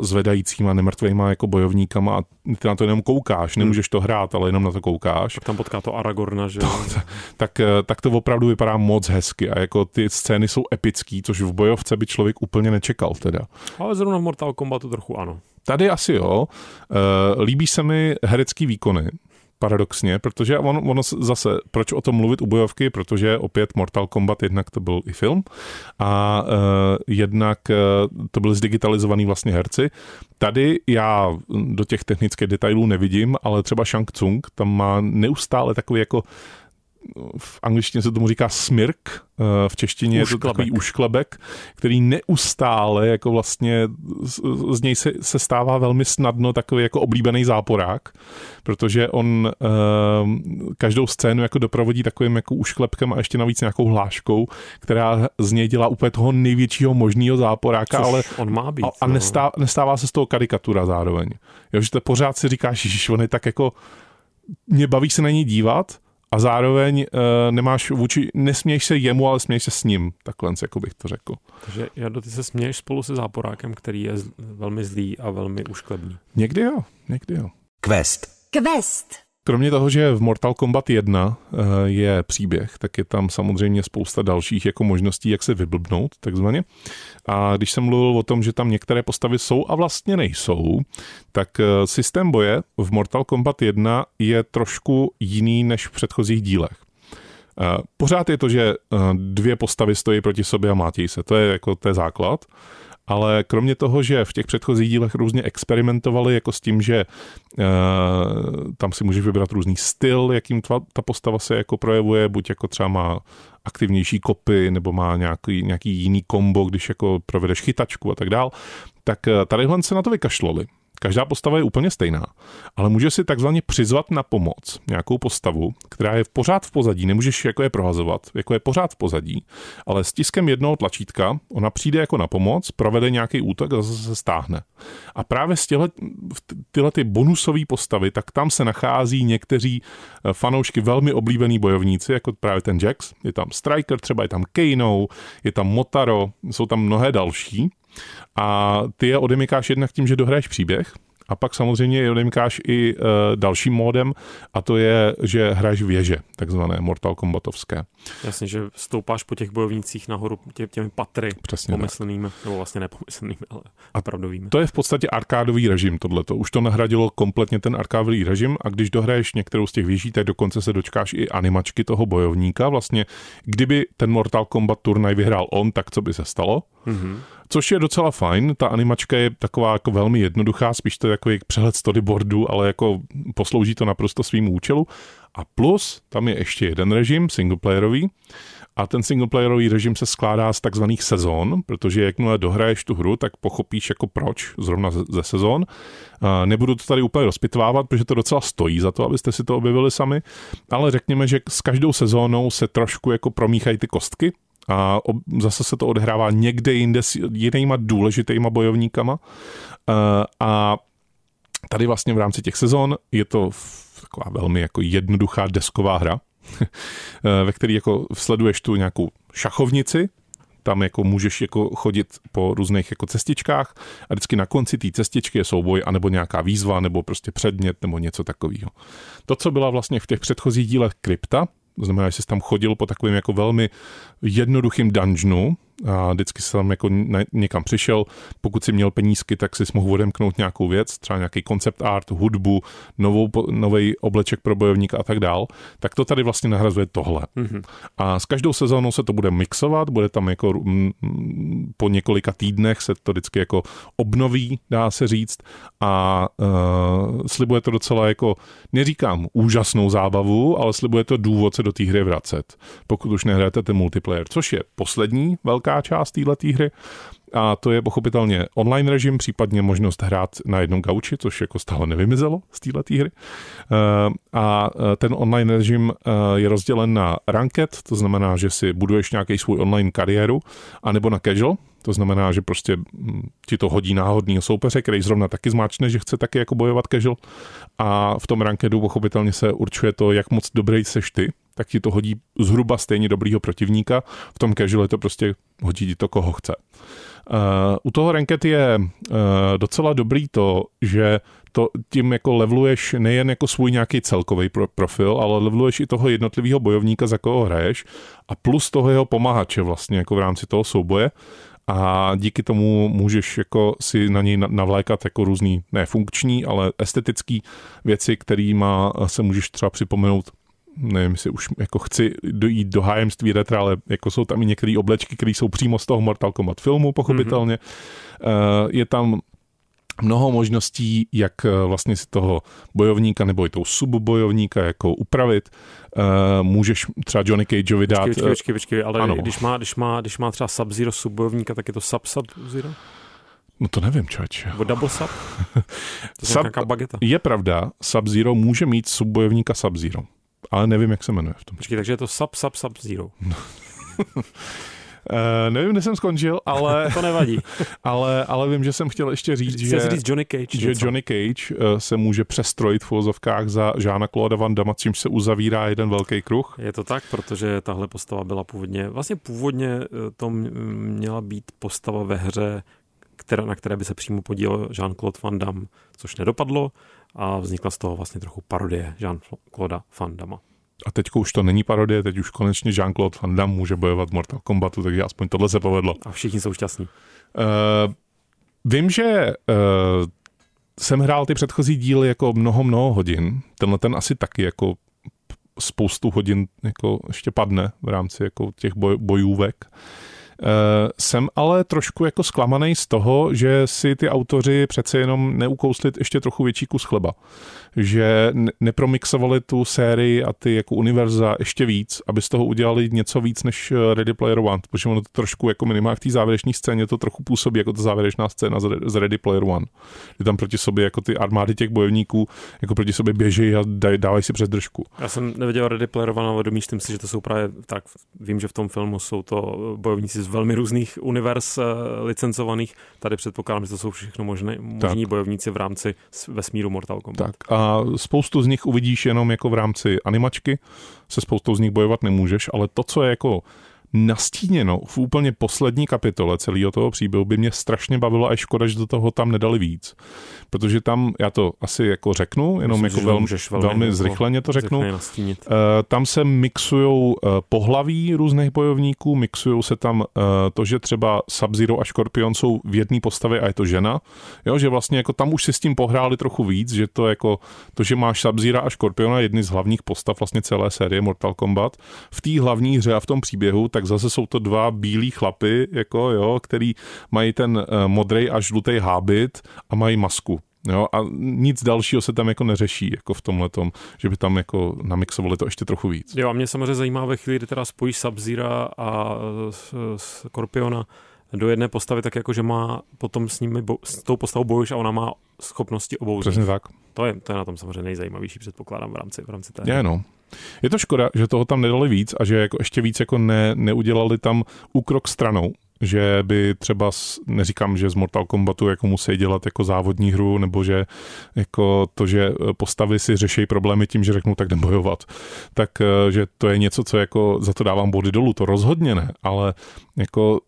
zvedajícíma nemrtvýma jako bojovníkama a ty na to jenom koukáš, hmm. nemůžeš to hrát, ale jenom na to koukáš. Tak tam potká to Aragorna, že? To, tak, tak to opravdu vypadá moc hezky a jako ty scény jsou epický, což v bojovce by člověk úplně nečekal teda. Ale zrovna v Mortal Kombatu trochu ano. Tady asi jo. Uh, líbí se mi herecký výkony, paradoxně, protože on, ono zase, proč o tom mluvit u bojovky, protože opět Mortal Kombat jednak to byl i film a uh, jednak uh, to byly zdigitalizovaný vlastně herci. Tady já do těch technických detailů nevidím, ale třeba Shang Tsung tam má neustále takový jako v angličtině se tomu říká smirk, eh, v češtině je to takový ušklebek, který neustále jako vlastně z, z něj se, se stává velmi snadno takový jako oblíbený záporák, protože on uh, každou scénu jako doprovodí takovým jako ušklepkem a ještě navíc nějakou hláškou, která z něj dělá úplně toho největšího možného záporáka, Což ale on má být, a, a no. nestává, nestává se z toho karikatura zároveň. Jo, že to pořád si říkáš, že on je tak jako mě baví se na něj dívat, a zároveň uh, nemáš vůči, nesměješ se jemu, ale směješ se s ním, takhle, jako bych to řekl. Takže Jardo, ty se směješ spolu se záporákem, který je velmi zlý a velmi ušklebný. Někdy jo, někdy jo. Quest. Quest. Kromě toho, že v Mortal Kombat 1 eh, je příběh, tak je tam samozřejmě spousta dalších jako možností, jak se vyblbnout, takzvaně. A když jsem mluvil o tom, že tam některé postavy jsou a vlastně nejsou, tak eh, systém boje v Mortal Kombat 1 je trošku jiný než v předchozích dílech. Eh, pořád je to, že dvě postavy stojí proti sobě a mátějí se. To je jako to je základ ale kromě toho, že v těch předchozích dílech různě experimentovali jako s tím, že uh, tam si můžeš vybrat různý styl, jakým tva, ta postava se jako projevuje, buď jako třeba má aktivnější kopy, nebo má nějaký, nějaký jiný kombo, když jako provedeš chytačku a tak dál, tak eh, tadyhle se na to vykašlali. Každá postava je úplně stejná, ale může si takzvaně přizvat na pomoc nějakou postavu, která je pořád v pozadí, nemůžeš jako je prohazovat, jako je pořád v pozadí, ale s tiskem jednoho tlačítka ona přijde jako na pomoc, provede nějaký útok a zase se stáhne. A právě z těhle, tyhle ty bonusové postavy, tak tam se nachází někteří eh, fanoušky velmi oblíbený bojovníci, jako právě ten Jax, je tam Striker, třeba je tam Kano, je tam Motaro, jsou tam mnohé další. A ty je odemykáš jednak tím, že dohraješ příběh, a pak samozřejmě je odemykáš i uh, dalším módem a to je, že hraješ věže, takzvané Mortal Kombatovské. Jasně, že stoupáš po těch bojovnících nahoru tě, těmi patry Přesně pomyslnými, tak. nebo vlastně nepomyslnými, ale opravdovými. To je v podstatě arkádový režim tohleto. Už to nahradilo kompletně ten arkádový režim a když dohraješ některou z těch věží, tak dokonce se dočkáš i animačky toho bojovníka. Vlastně, kdyby ten Mortal Kombat turnaj vyhrál on, tak co by se stalo? Mm-hmm což je docela fajn. Ta animačka je taková jako velmi jednoduchá, spíš to je jako přehled storyboardu, ale jako poslouží to naprosto svým účelu. A plus, tam je ještě jeden režim, singleplayerový, a ten singleplayerový režim se skládá z takzvaných sezón, protože jakmile dohraješ tu hru, tak pochopíš jako proč zrovna ze sezón. Nebudu to tady úplně rozpitvávat, protože to docela stojí za to, abyste si to objevili sami, ale řekněme, že s každou sezónou se trošku jako promíchají ty kostky, a zase se to odehrává někde jinde s jinýma důležitýma bojovníkama. A tady vlastně v rámci těch sezon je to taková velmi jako jednoduchá desková hra, ve které jako sleduješ tu nějakou šachovnici, tam jako můžeš jako chodit po různých jako cestičkách a vždycky na konci té cestičky je souboj anebo nějaká výzva nebo prostě předmět nebo něco takového. To, co byla vlastně v těch předchozích dílech krypta, to znamená, že jsi tam chodil po takovém jako velmi jednoduchým dungeonu, a vždycky jsem jako někam přišel, pokud si měl penízky, tak si mohl odemknout nějakou věc, třeba nějaký koncept art, hudbu, novou, nový obleček pro bojovníka a tak dál, tak to tady vlastně nahrazuje tohle. Mm-hmm. A s každou sezónou se to bude mixovat, bude tam jako m, po několika týdnech se to vždycky jako obnoví, dá se říct, a uh, slibuje to docela jako, neříkám úžasnou zábavu, ale slibuje to důvod se do té hry vracet, pokud už nehrajete ten multiplayer, což je poslední velká velká část této hry a to je pochopitelně online režim, případně možnost hrát na jednom gauči, což jako stále nevymizelo z této hry. Eh, a eh, ten online režim eh, je rozdělen na ranked, to znamená, že si buduješ nějaký svůj online kariéru, anebo na casual, to znamená, že prostě hm, ti to hodí náhodný soupeře, který zrovna taky zmáčne, že chce taky jako bojovat casual. A v tom rankedu pochopitelně se určuje to, jak moc dobrý seš ty, tak ti to hodí zhruba stejně dobrýho protivníka. V tom casual je to prostě hodí ti to, koho chce. Uh, u toho ranket je uh, docela dobrý to, že to tím jako leveluješ nejen jako svůj nějaký celkový pro, profil, ale leveluješ i toho jednotlivého bojovníka, za koho hraješ a plus toho jeho pomahače vlastně jako v rámci toho souboje a díky tomu můžeš jako si na něj navlékat jako různý, ne funkční, ale estetický věci, kterýma se můžeš třeba připomenout nevím, jestli už jako chci dojít do hájemství retra, ale jako jsou tam i některé oblečky, které jsou přímo z toho Mortal Kombat filmu, pochopitelně. Mm-hmm. Je tam mnoho možností, jak eh, vlastně si toho bojovníka nebo i tou subbojovníka jako upravit. Uh, můžeš třeba Johnny Cageovi dát... Počkej, počkej, počkej, ale ano. Když, má, když, má, když má třeba Sub-Zero subbojovníka, tak je to Sub-Sub-Zero? No to nevím, člověče. Nebo Double Sub? To sub, bageta. Je pravda, Sub-Zero může mít subbojovníka Sub-Zero ale nevím, jak se jmenuje v tom. Počkej, takže je to Sub, Sub, Sub Zero. No. Uh, nevím, kde jsem skončil, ale... to nevadí. ale, ale vím, že jsem chtěl ještě říct, že, říct Johnny Cage, že Johnny Cage uh, se může přestrojit v filozofkách za Žána Claude Van Damme, čímž se uzavírá jeden velký kruh. Je to tak, protože tahle postava byla původně, vlastně původně eh, to měla být postava ve hře, která, na které by se přímo podílel Jean-Claude Van Damme, což nedopadlo a vznikla z toho vlastně trochu parodie Jean-Claude Van Damme. A teď už to není parodie, teď už konečně Jean-Claude Van Damme může bojovat v Mortal Kombatu, takže aspoň tohle se povedlo. A všichni jsou šťastní. Uh, vím, že uh, jsem hrál ty předchozí díly jako mnoho, mnoho hodin. Tenhle ten asi taky jako spoustu hodin jako ještě padne v rámci jako těch boj, bojůvek. Jsem ale trošku jako zklamaný z toho, že si ty autoři přece jenom neukouslit ještě trochu větší kus chleba. Že nepromixovali tu sérii a ty jako univerza ještě víc, aby z toho udělali něco víc než eh, Ready Player One, protože ono to trošku jako minimálně v té závěrečné scéně to trochu působí jako ta závěrečná scéna z Ready Player One. Kdy tam proti sobě jako ty armády těch bojovníků jako proti sobě běží a dávají si přes držku. Já jsem neviděl Ready Player One, ale domýšlím si, že to jsou právě tak, vím, že v tom filmu jsou to bojovníci z velmi různých univerz uh, licencovaných. Tady předpokládám, že to jsou všechno možné, možní bojovníci v rámci vesmíru Mortal Kombat. Tak a spoustu z nich uvidíš jenom jako v rámci animačky, se spoustou z nich bojovat nemůžeš, ale to, co je jako nastíněno v úplně poslední kapitole celého toho příběhu by mě strašně bavilo a je škoda, že do toho tam nedali víc. Protože tam, já to asi jako řeknu, jenom Myslím, jako velmi, velmi, velmi jako zrychleně to řeknu, uh, tam se mixujou uh, pohlaví různých bojovníků, mixujou se tam uh, to, že třeba Sub-Zero a Scorpion jsou v jedné postavě a je to žena, jo, že vlastně jako tam už si s tím pohráli trochu víc, že to jako to, že máš Sub-Zero a Scorpiona, jedny z hlavních postav vlastně celé série Mortal Kombat, v té hlavní hře a v tom příběhu, tak zase jsou to dva bílí chlapy, jako jo, který mají ten uh, modrý a žlutý hábit a mají masku. Jo, a nic dalšího se tam jako neřeší, jako v tomhle tom, že by tam jako namixovali to ještě trochu víc. Jo, a mě samozřejmě zajímá ve chvíli, kdy teda spojíš sub a Scorpiona do jedné postavy, tak jako, že má potom s nimi, s tou postavou bojuješ a ona má schopnosti obou. Přesně tak. To je, to je na tom samozřejmě nejzajímavější, předpokládám, v rámci, v rámci té. Je, no. Je to škoda, že toho tam nedali víc a že jako ještě víc jako ne, neudělali tam úkrok stranou, že by třeba, neříkám, že z Mortal Kombatu jako musí dělat jako závodní hru, nebo že jako to, že postavy si řeší problémy tím, že řeknou, tak jdem bojovat, tak eh, že to je něco, co jako za to dávám body dolů, to rozhodně ne, ale jako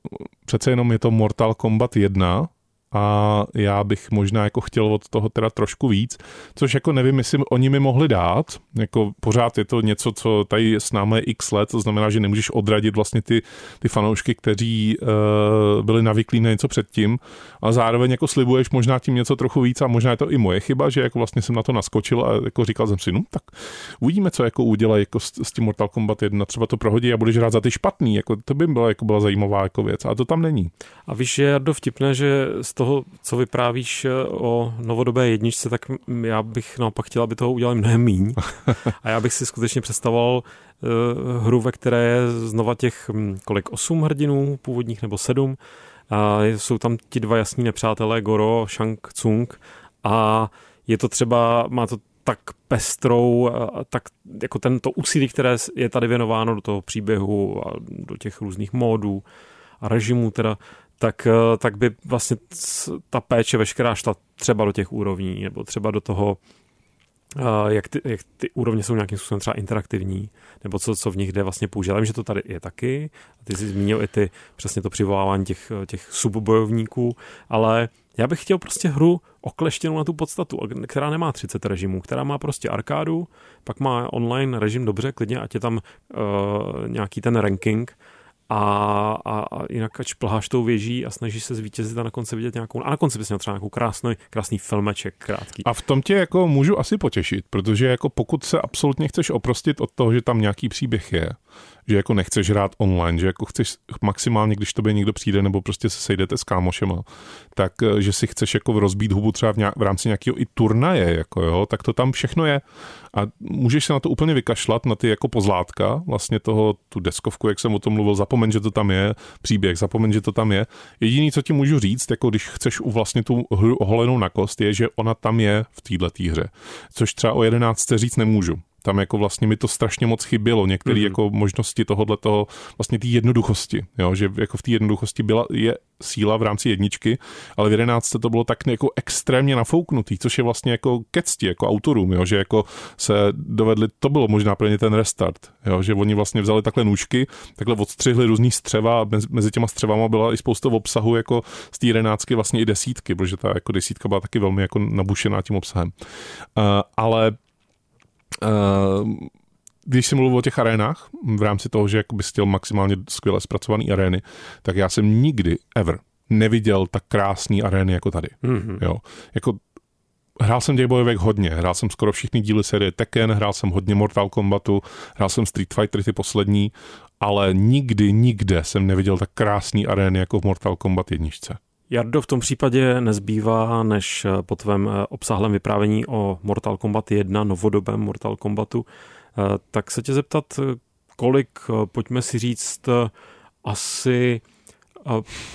přece jenom je to Mortal Kombat 1, a já bych možná jako chtěl od toho teda trošku víc, což jako nevím, jestli oni mi mohli dát, jako pořád je to něco, co tady s námi je x let, to znamená, že nemůžeš odradit vlastně ty, ty fanoušky, kteří uh, byli navyklí na něco předtím, a zároveň jako slibuješ možná tím něco trochu víc a možná je to i moje chyba, že jako vlastně jsem na to naskočil a jako říkal jsem si, no tak uvidíme, co jako udělají jako s, s tím Mortal Kombat 1, třeba to prohodí a budeš rád za ty špatný, jako to by byla, jako byla zajímavá jako věc, a to tam není. A víš, je do vtipné, že z toho, co vyprávíš eh, o novodobé jedničce, tak já bych naopak chtěl, aby toho udělali mnohem míň. A já bych si skutečně představoval uh, hru, ve které je znova těch hm, kolik, osm hrdinů původních nebo sedm. A jsou tam ti dva jasní nepřátelé, Goro, Shang Tsung a je to třeba, má to tak pestrou, tak jako tento úsilí, které je tady věnováno do toho příběhu a do těch různých módů a režimů teda, tak, eh, tak by vlastně ta péče veškerá šla třeba do těch úrovní, nebo třeba do toho, eh, jak ty, jak ty úrovně jsou nějakým způsobem třeba interaktivní, nebo co, co v nich jde vlastně použít. Vím, že to tady je taky. Ty jsi zmínil i ty, přesně to přivolávání těch, těch subbojovníků, ale já bych chtěl prostě hru okleštěnou na tu podstatu, která nemá 30 režimů, která má prostě arkádu, pak má online režim dobře, klidně, ať je tam uh, nějaký ten ranking, a, a, a jinak ač plháš tou věží a snažíš se zvítězit a na konci vidět nějakou, a na konci bys měl třeba nějakou krásný, krásný filmeček krátký. A v tom tě jako můžu asi potěšit, protože jako pokud se absolutně chceš oprostit od toho, že tam nějaký příběh je, že jako nechceš hrát online, že jako chceš maximálně, když tobě někdo přijde nebo prostě se sejdete s kámošema, tak eh, že si chceš jako rozbít hubu třeba v, nějak, v rámci nějakého i turnaje, jako jo, tak to tam všechno je. A můžeš se na to úplně vykašlat, na ty jako pozlátka, vlastně toho, tu deskovku, jak jsem o tom mluvil, zapomeň, že to tam je, příběh, zapomeň, že to tam je. Jediný, co ti můžu říct, jako když chceš u vlastně tu hru oholenou na kost, je, že ona tam je v této hře. Což třeba o 11 říct nemůžu tam jako vlastně mi to strašně moc chybělo, některé mm-hmm. jako možnosti tohohle toho, vlastně té jednoduchosti, jo, že jako v té jednoduchosti byla, je síla v rámci jedničky, ale v jedenáctce to bylo tak jako extrémně nafouknutý, což je vlastně jako kecti, jako autorům, jo, že jako se dovedli, to bylo možná pro ně ten restart, jo, že oni vlastně vzali takhle nůžky, takhle odstřihli různý střeva a mezi těma střevama byla i spousta obsahu jako z té jedenáctky vlastně i desítky, protože ta jako desítka byla taky velmi jako nabušená tím obsahem. Uh, ale když jsem mluvil o těch arénách, v rámci toho, že by chtěl maximálně skvěle zpracovaný arény, tak já jsem nikdy, ever, neviděl tak krásný arény jako tady. Mm-hmm. Jo. Jako Hrál jsem těch bojovek hodně, hrál jsem skoro všechny díly série Tekken, hrál jsem hodně Mortal Kombatu, hrál jsem Street Fighter ty poslední ale nikdy, nikde jsem neviděl tak krásný arény jako v Mortal Kombat jedničce. Jardo, v tom případě nezbývá, než po tvém obsáhlém vyprávění o Mortal Kombat 1, novodobém Mortal Kombatu, tak se tě zeptat, kolik, pojďme si říct, asi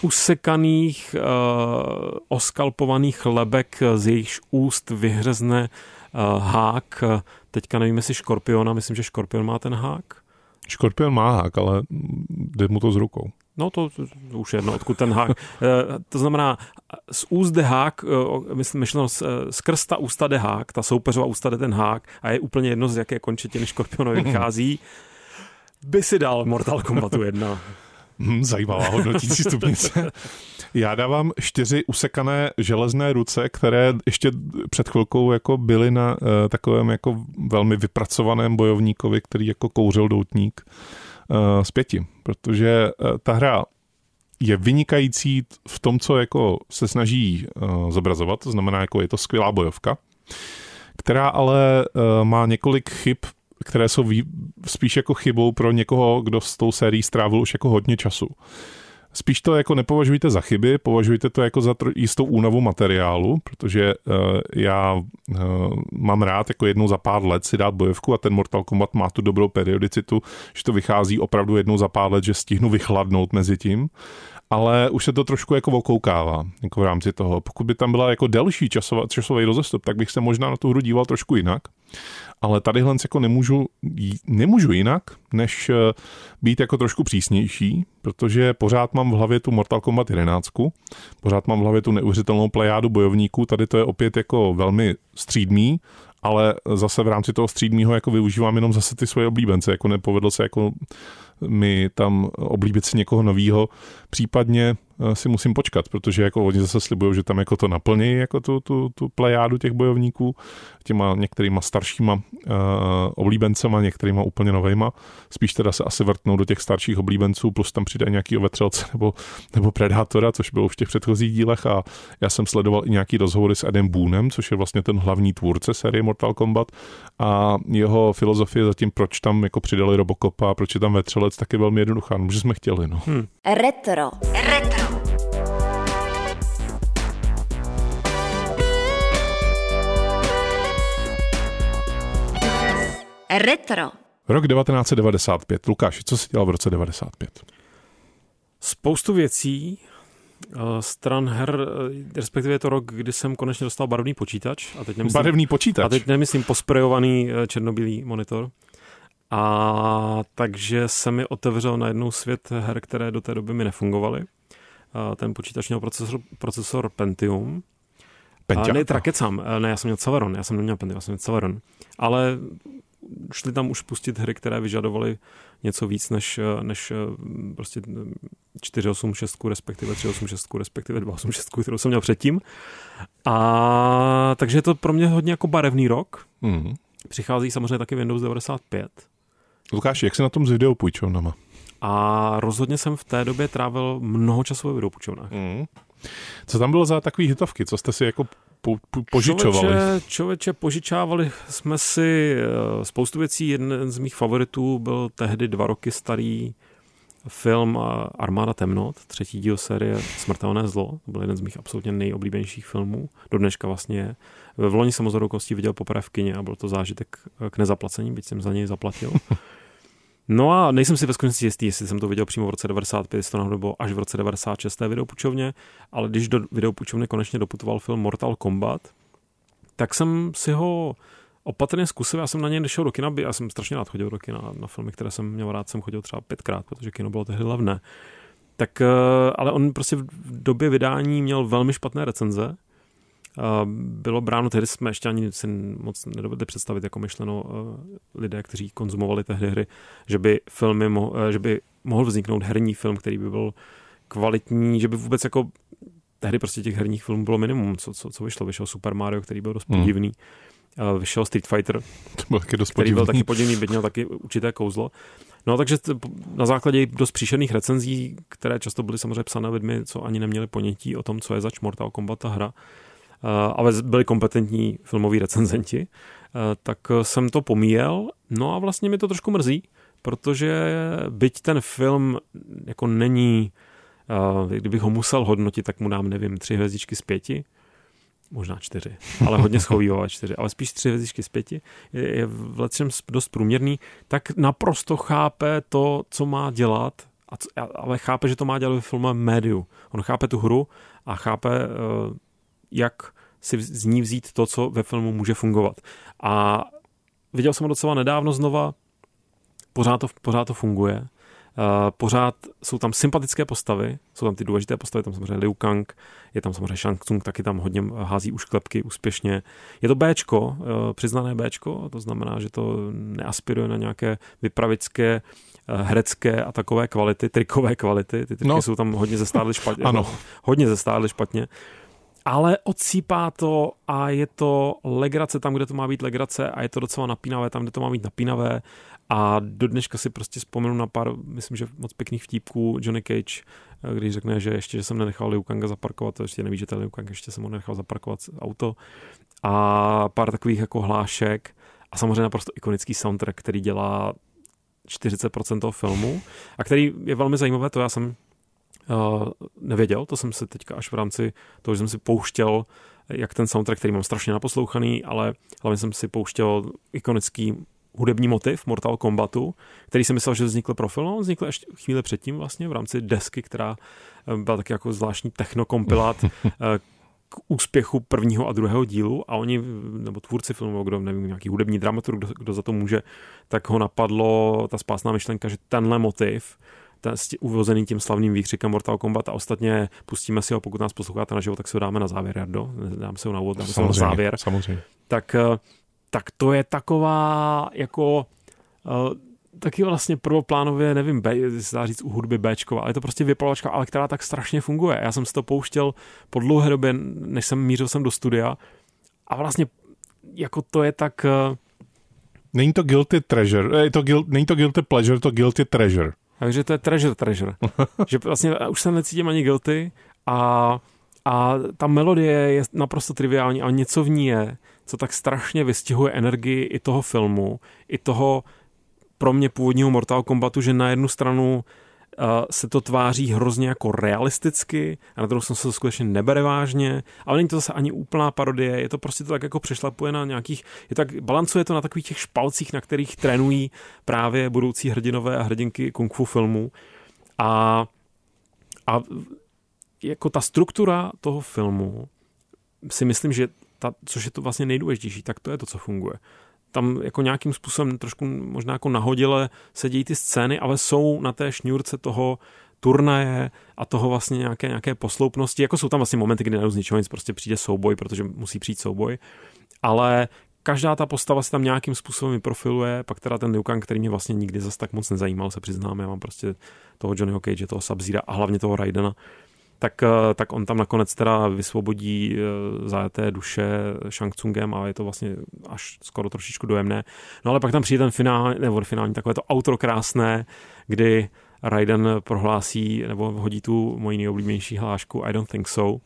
usekaných, oskalpovaných lebek, z jejichž úst vyhřezne hák. Teďka nevím, jestli škorpiona, myslím, že škorpion má ten hák. Škorpion má hák, ale jde mu to z rukou. No to, to, to už jedno, odkud ten hák. to znamená, z úst jde hák, myslím, myšleno, skrz ta ústa jde hák, ta soupeřová ústa jde ten hák a je úplně jedno, z jaké končetiny škorpionovi vychází. By si dal Mortal Kombatu 1. Hmm, zajímavá hodnotící stupnice. Já dávám čtyři usekané železné ruce, které ještě před chvilkou jako byly na uh, takovém jako velmi vypracovaném bojovníkovi, který jako kouřil doutník uh, z pěti, protože uh, ta hra je vynikající v tom, co jako se snaží uh, zobrazovat, to znamená, jako je to skvělá bojovka, která ale uh, má několik chyb které jsou spíš jako chybou pro někoho, kdo s tou sérií strávil už jako hodně času. Spíš to jako nepovažujte za chyby, považujte to jako za jistou únavu materiálu, protože uh, já uh, mám rád jako jednou za pár let si dát bojovku a ten Mortal Kombat má tu dobrou periodicitu, že to vychází opravdu jednou za pár let, že stihnu vychladnout mezi tím ale už se to trošku jako okoukává jako v rámci toho. Pokud by tam byla jako delší časová, časový rozestup, tak bych se možná na tu hru díval trošku jinak ale tadyhle jako nemůžu, nemůžu jinak, než eh, být jako trošku přísnější, protože pořád mám v hlavě tu Mortal Kombat 11, pořád mám v hlavě tu neuvěřitelnou plejádu bojovníků, tady to je opět jako velmi střídmý, ale zase v rámci toho střídmího jako využívám jenom zase ty svoje oblíbence, jako nepovedlo se jako mi tam oblíbit si někoho novýho, případně si musím počkat, protože jako oni zase slibují, že tam jako to naplní jako tu, tu, tu plejádu těch bojovníků těma některýma staršíma uh, oblíbencema, některýma úplně novejma. Spíš teda se asi vrtnou do těch starších oblíbenců, plus tam přidají nějaký ovetřelce nebo, nebo Predátora, což bylo už v těch předchozích dílech a já jsem sledoval i nějaký rozhovory s Adam Boonem, což je vlastně ten hlavní tvůrce série Mortal Kombat a jeho filozofie zatím, proč tam jako přidali Robocopa, proč je tam vetřelec, tak je velmi jednoduchá, no, že jsme chtěli. No. Hmm. Retro. Retro. Retro. Rok 1995. Lukáš, co jsi dělal v roce 95? Spoustu věcí, eh, stran her, eh, respektive je to rok, kdy jsem konečně dostal barevný počítač. A teď nemyslím, Barevný počítač? A teď nemyslím posprejovaný eh, černobílý monitor. A takže se mi otevřel najednou svět her, které do té doby mi nefungovaly. Ten počítač měl procesor, procesor Pentium. Pentium? Ne, teda kecám. Ne, já jsem měl Celeron, já jsem neměl Pentium, já jsem měl Celeron. Ale šli tam už pustit hry, které vyžadovaly něco víc než, než prostě 486, respektive 386, respektive 286, kterou jsem měl předtím. A takže je to pro mě hodně jako barevný rok. Mm. Přichází samozřejmě taky Windows 95. Lukáš, jak se na tom s videopůjčovnama? A rozhodně jsem v té době trávil mnoho času ve videopůjčovnách. Mm. Co tam bylo za takové hitovky? Co jste si jako po, po, požičovali? Člověče, člověče, požičávali jsme si eh, spoustu věcí. Jeden z mých favoritů byl tehdy dva roky starý film eh, Armáda temnot, třetí díl série Smrtelné zlo. To byl jeden z mých absolutně nejoblíbenějších filmů. Do dneška vlastně v loni jsem ho viděl poprvé v kině a byl to zážitek eh, k nezaplacení, byť jsem za něj zaplatil. No a nejsem si ve skutečnosti jistý, jestli jsem to viděl přímo v roce 95, jestli to náhodou bylo až v roce 96. té videopučovně, ale když do videopučovny konečně doputoval film Mortal Kombat, tak jsem si ho opatrně zkusil, já jsem na něj nešel do kina, já jsem strašně rád chodil do kina, na filmy, které jsem měl rád, jsem chodil třeba pětkrát, protože kino bylo tehdy levné. Tak, eh, ale on prostě v době vydání měl velmi špatné recenze, bylo bráno, tehdy jsme ještě ani si moc nedovedli představit jako myšleno eh, lidé, kteří konzumovali tehdy hry, že by filmy, mo, eh, že by mohl vzniknout herní film, který by byl kvalitní, že by vůbec jako tehdy prostě těch herních filmů bylo minimum, co, co, co vyšlo. Vyšel Super Mario, který byl dost hmm. podivný. Mm. Vyšel Street Fighter, to byl taky dost který byl taky podivný, byť měl taky určité kouzlo. No takže na základě dost příšerných recenzí, které často byly samozřejmě psané lidmi, co ani neměli ponětí o tom, co je zač Mortal Kombat ta hra, Eh, ale byli kompetentní filmoví recenzenti, eh, tak jsem to pomíjel. No a vlastně mi to trošku mrzí, protože byť ten film jako není, kdybych ho musel hodnotit, tak mu dám, nevím, tři hvězdičky z pěti, možná čtyři, ale hodně schovývá čtyři, ale spíš tři hvězdičky z pěti, je, je v letřem dost průměrný, tak naprosto chápe to, co má dělat, a co, ale chápe, že to má dělat ve filmu médiu. On chápe tu hru a chápe, jak si z ní vzít to, co ve filmu může fungovat. A viděl jsem ho docela nedávno znova, pořád to, pořád to funguje. Uh, pořád jsou tam sympatické postavy, jsou tam ty důležité postavy, tam samozřejmě Liu Kang, je tam samozřejmě Shang Tsung, taky tam hodně hází už klepky úspěšně. Je to Bčko, uh, přiznané Bčko, to znamená, že to neaspiruje na nějaké vypravické uh, herecké a takové kvality, trikové kvality. Ty triky no. jsou tam hodně zestárly špatně. ano. Hodně zestárly špatně ale odsýpá to a je to legrace tam, kde to má být legrace a je to docela napínavé tam, kde to má být napínavé. A do dneška si prostě vzpomenu na pár, myslím, že moc pěkných vtípků Johnny Cage, když řekne, že ještě, že jsem nenechal Liu Kanga zaparkovat, to ještě neví, že ten Liu Kang ještě jsem mu nenechal zaparkovat auto. A pár takových jako hlášek a samozřejmě naprosto ikonický soundtrack, který dělá 40% toho filmu a který je velmi zajímavé, to já jsem nevěděl, to jsem se teďka až v rámci toho, že jsem si pouštěl jak ten soundtrack, který mám strašně naposlouchaný, ale hlavně jsem si pouštěl ikonický hudební motiv Mortal Kombatu, který jsem myslel, že vznikl pro film, on vznikl ještě chvíli předtím vlastně v rámci desky, která eh, byla taky jako zvláštní technokompilát eh, k úspěchu prvního a druhého dílu a oni, nebo tvůrci filmu, kdo nevím, nějaký hudební dramaturg, kdo, kdo za to může, tak ho napadlo ta spásná myšlenka, že tenhle motiv ten, uvozený tím slavným výkřikem Mortal Kombat a ostatně pustíme si ho, pokud nás posloucháte na živo, tak si ho dáme na závěr, Jardo. Dáme si ho na úvod, dáme ho na závěr. Samozřejmě. Tak, eh, tak to je taková jako uh, taky vlastně prvoplánově, nevím, B, se dá říct u hudby Bčková, ale je to prostě vypalovačka, ale která tak strašně funguje. Já jsem si to pouštěl po dlouhé době, než jsem mířil jsem do studia a vlastně jako to je tak... Uh, Není to guilty treasure, je to není to guilty pleasure, to guilty treasure. Takže to je treasure treasure. že vlastně už se necítím ani guilty a, a ta melodie je naprosto triviální a něco v ní je, co tak strašně vystihuje energii i toho filmu, i toho pro mě původního Mortal Kombatu, že na jednu stranu uh, se to tváří hrozně jako realisticky a na druhou stranu se to skutečně nebere vážně, ale není to zase ani úplná parodie, je to prostě to tak jako přešlapuje na nějakých, je tak, balancuje to na takových těch špalcích, na kterých trénují právě budoucí hrdinové a hrdinky kung fu filmu a, a jako ta struktura toho filmu si myslím, že ta, což je to vlastně nejdůležitější, tak to je to, co funguje. Tam jako nějakým způsobem trošku možná jako nahodile se dějí ty scény, ale jsou na té šňůrce toho turnaje a toho vlastně nějaké, nějaké posloupnosti. Jako jsou tam vlastně momenty, kdy najednou nic prostě přijde souboj, protože musí přijít souboj. Ale každá ta postava se tam nějakým způsobem vyprofiluje, pak teda ten Liu Kang, který mě vlastně nikdy zase tak moc nezajímal, se přiznám, já mám prostě toho Johnnyho Cage, toho sub a hlavně toho Raidena, tak, eh, tak on tam nakonec teda vysvobodí eh, zajeté duše Shang Tsungem a je to vlastně až skoro trošičku dojemné. No ale pak tam přijde ten finální, nebo finální takové to outro krásné, kdy Raiden prohlásí nebo hodí tu moji nejoblíbenější hlášku I don't think so.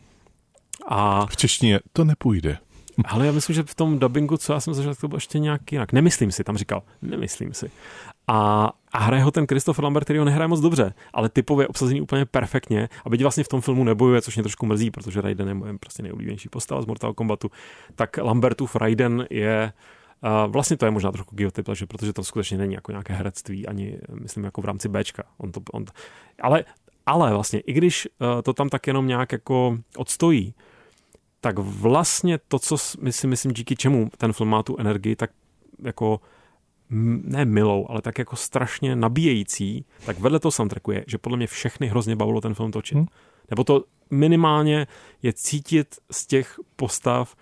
A... V češtině to nepůjde. Ale já myslím, že v tom dubbingu, co já jsem zažil, to bylo ještě nějak jinak. Nemyslím si, tam říkal, nemyslím si. A, a hraje ho ten Christopher Lambert, který ho nehraje moc dobře, ale typově obsazený úplně perfektně. A byť vlastně v tom filmu nebojuje, což mě trošku mrzí, protože Raiden je moje prostě nejoblíbenější postava z Mortal Kombatu, tak Lambertův Raiden je Uh, vlastně to je možná trochu guilty pleasure, protože to skutečně není jako nějaké herectví, ani myslím jako v rámci Bčka. On to, on, ale, ale vlastně, i když uh, to tam tak jenom nějak jako odstojí, tak vlastně to, co my si myslím, díky čemu ten film má tu energii, tak jako ne milou, ale tak jako strašně nabíjející, tak vedle toho soundtracku je, že podle mě všechny hrozně bavilo ten film točit. Hmm. Nebo to minimálně je cítit z těch postav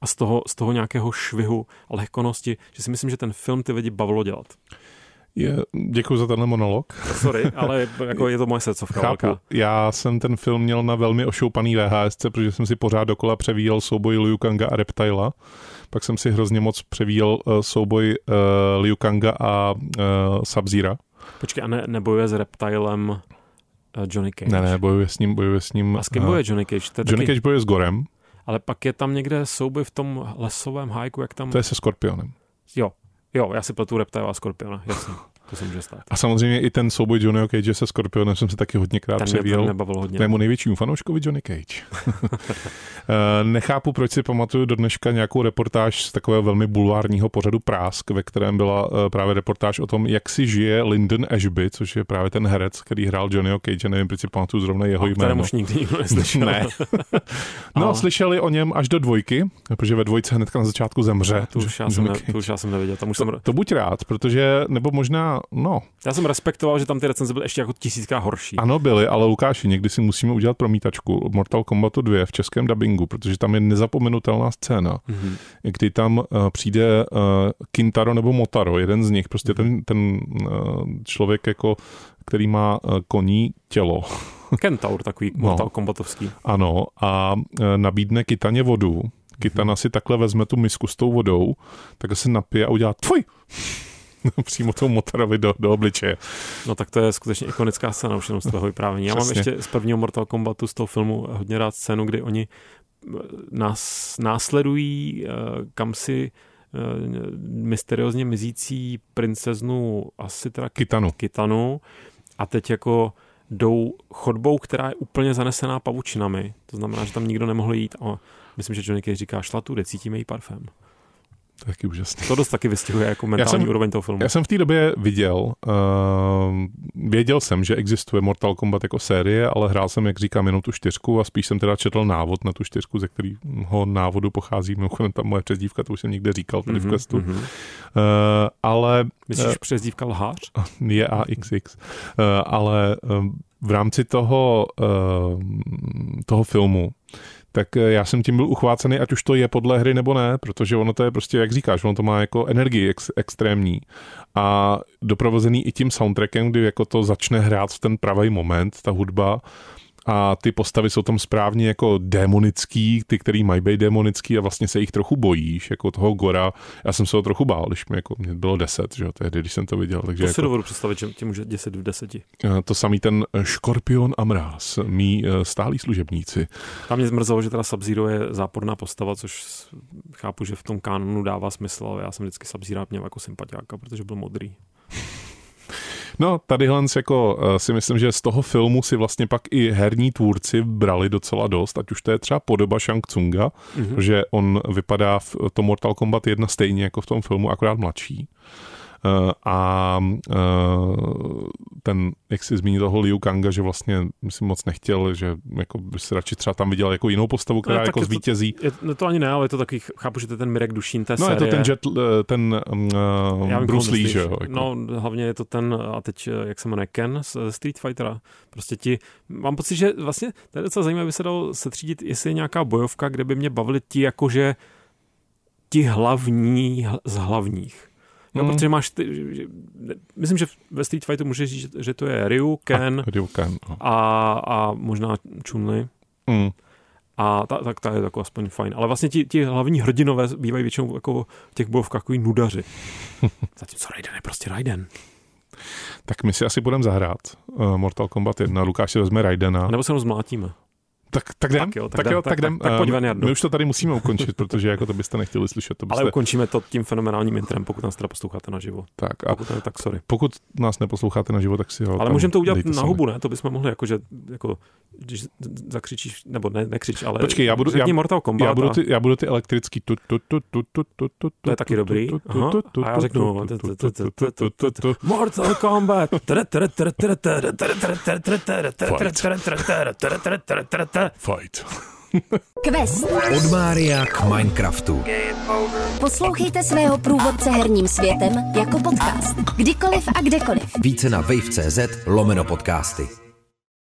a z toho, z toho nějakého švihu a lehkonosti, že si myslím, že ten film ty lidi bavilo dělat. Je, děkuji za tenhle monolog. Sorry, ale jako je to moje srdcovka. Chápu. Velká. Já jsem ten film měl na velmi ošoupaný VHS, protože jsem si pořád dokola převíjel souboj Liu Kanga a Reptila. Pak jsem si hrozně moc převíjel uh, souboj uh, Liu Kanga a uh, Sub-Zera. Počkej, a ne, nebojuje s Reptilem uh, Johnny Cage? Ne, ne, bojuje s ním, bojuje s ním. A s kým bojuje Johnny Cage? To Johnny taky... Cage bojuje s Gorem. Ale pak je tam někde souboj v tom lesovém hajku, jak tam... To je se Skorpionem. Jo, jo, já si pletu Reptile a Skorpiona, jasně. To se může stát. A samozřejmě i ten souboj Johnnyho Cage se Scorpionem jsem se taky hodněkrát Ten mě převíjel. hodně. Mému největšímu fanouškovi Johnny Cage. Eh, Nechápu, proč si pamatuju do dneška nějakou reportáž z takového velmi bulvárního pořadu Prásk, ve kterém byla eh, právě reportáž o tom, jak si žije Lyndon Ashby, což je právě ten herec, který hrál Johnnyho Cage, nevím, proč si pamatuju zrovna jeho jméno. už nikdy nikdo neslyšel. Ne. No, Ale- slyšeli o něm až do dvojky, protože ve dvojce hnedka na začátku zemře. To už, já jsem ne, to už já jsem nevěděl. Tam už jsem, To, to buď rád, protože, nebo možná, no, já jsem respektoval, že tam ty recenze byly ještě jako tisíckrát horší. ano byly, ale Lukáši, někdy si musíme udělat promítačku Mortal Kombatu 2 v českém dubbingu, protože tam je nezapomenutelná scéna, Mhm. kdy tam uh, přijde uh, Kintaro nebo Motaro, jeden z nich, prostě ten, ten uh, člověk jako který má uh, koní tělo, Kentaur, takový No. Mortal Kombatovský. ano, a uh, nabídne Kitaně vodu. Kitana si takhle vezme tu misku s tou vodou, tak se napije a udělá tvoj! Přímo tou Motarovi do, do obličeje. No tak to je skutečně ikonická scéna už jenom z tvého vyprávění. Já mám ještě z prvního Mortal Kombatu z toho filmu hodně rád scénu, kdy oni eh, nás následují eh, kam si eh, mysteriózně mizící princeznu asi teda Kitanu. Kitanu a teď jako jdou chodbou, která je úplně zanesená pavučinami. To znamená, že tam nikdo nemohl jít a myslím, že Johnny Cage říká šla tudy, cítíme její parfém. To je taky úžasný. To dost taky vystihuje jako mentální jsem- úroveň toho filmu. Já jsem v té době viděl, uh, věděl jsem, že existuje Mortal Kombat jako série, ale hrál jsem, jak říkám, jenom tu čtyřku a spíš jsem teda četl návod na tu čtyřku, ze kterého návodu pochází. Mimochodem tam moje přezdívka, to už jsem někde říkal tady v Mhm, questu. mhm. Uh, ale Myslíš přezdívka lhář? je AXX. Uh, ale um, v rámci toho, uh, toho filmu tak eh, já jsem tím byl uchvácený, ať už to je podle hry nebo ne, protože ono to je prostě, jak říkáš, ono to má jako energii ex, extrémní. A doprovozený i tím soundtrackem, kdy jako to začne hrát v ten pravý moment, ta hudba a ty postavy jsou tam správně jako démonický, ty, který mají být démonický a vlastně se jich trochu bojíš, jako toho Gora. Já jsem se ho trochu bál, když mi jako, mě bylo deset, že jo, tehdy, když jsem to viděl, takže To jako, si dovedu představit, že tě může 10 v 10. Eh, To samý ten Škorpion a Mráz, mý eh, stálí služebníci. Tam mě zmrzelo, že teda Sub-Zero je záporná postava, což chápu, že v tom kanonu dává smysl, ale já jsem vždycky Sub-Zero měl jako sympatiáka, protože byl modrý. No, tadyhle jako eh, si myslím, že z toho filmu si vlastně pak i herní tvůrci brali docela dost, ať už to je třeba podoba Shang Tsunga, Mhm. že on vypadá v tom Mortal Kombat 1 stejně jako v tom filmu, akorát mladší. Eh, A eh, ten, jak si zmínil toho Liu Kanga, že vlastně myslím moc nechtěl, že jako by si radši třeba tam viděl jako jinou postavu, která tak jako je to- zvítězí. Je, no to ani ne, ale je to taky, chápu, že to je ten Mirek Dušín té No je série. to ten, jet, eh, ten um, Já uh, vím, Bruce Lee, že jo? Jako. No, hlavně je to ten, a teď, jak se jmenuje, Ken z Street Fightera. Prostě ti, mám pocit, že vlastně, to je docela zajímavé, by se dalo setřídit, jestli je nějaká bojovka, kde by mě bavili ti jakože ti hlavní hl- z hlavních. No, Mm. protože máš, ty, že- myslím, že ve Street Fightu můžeš říct, že to je Ryu, Ken Ryu Ken, no. a, a možná Chun-Li. Mm. A ta, tak ta je jako aspoň fajn. Ale vlastně ti, ti hlavní hrdinové bývají většinou jako v těch bojovkách takový nudaři. Zatímco Raiden je prostě Raiden. Tak my si asi budeme zahrát uh, Mortal Kombat 1. Lukáš si vezme Raidena. A nebo se jenom zmlátíme. Tak, tak jdem, Tak jo, tak tak, jdem, jo, tak- tak, jdem. tak- tak pojď Eh, ven. My už to tady musíme ukončit, protože jako to byste nechtěli slyšet. To byste, Ale ukončíme to tím fenomenálním intrem, pokud nás teda posloucháte naživo. tak, a Pokud ne, tak sorry. pokud nás neposloucháte naživo, tak si ho Ale můžeme to udělat na sami. hubu, ne? To bychom mohli, jako, že, jako, když zakřičíš, nebo ne, nekřič, ale Počkej, já budu- já- Mortal Kombat Já budu, ty, já budu ty elektrický tu, tu, tu, tu, tu, tu, tu, To je taky dobrý. Aha. A já řeknu Mortal Kombat. Fight. Quest. Od Mária k Minecraftu. Poslouchejte svého průvodce herním světem jako podcast. Kdykoliv a kdekoliv. Více na wave.cz lomeno podcasty.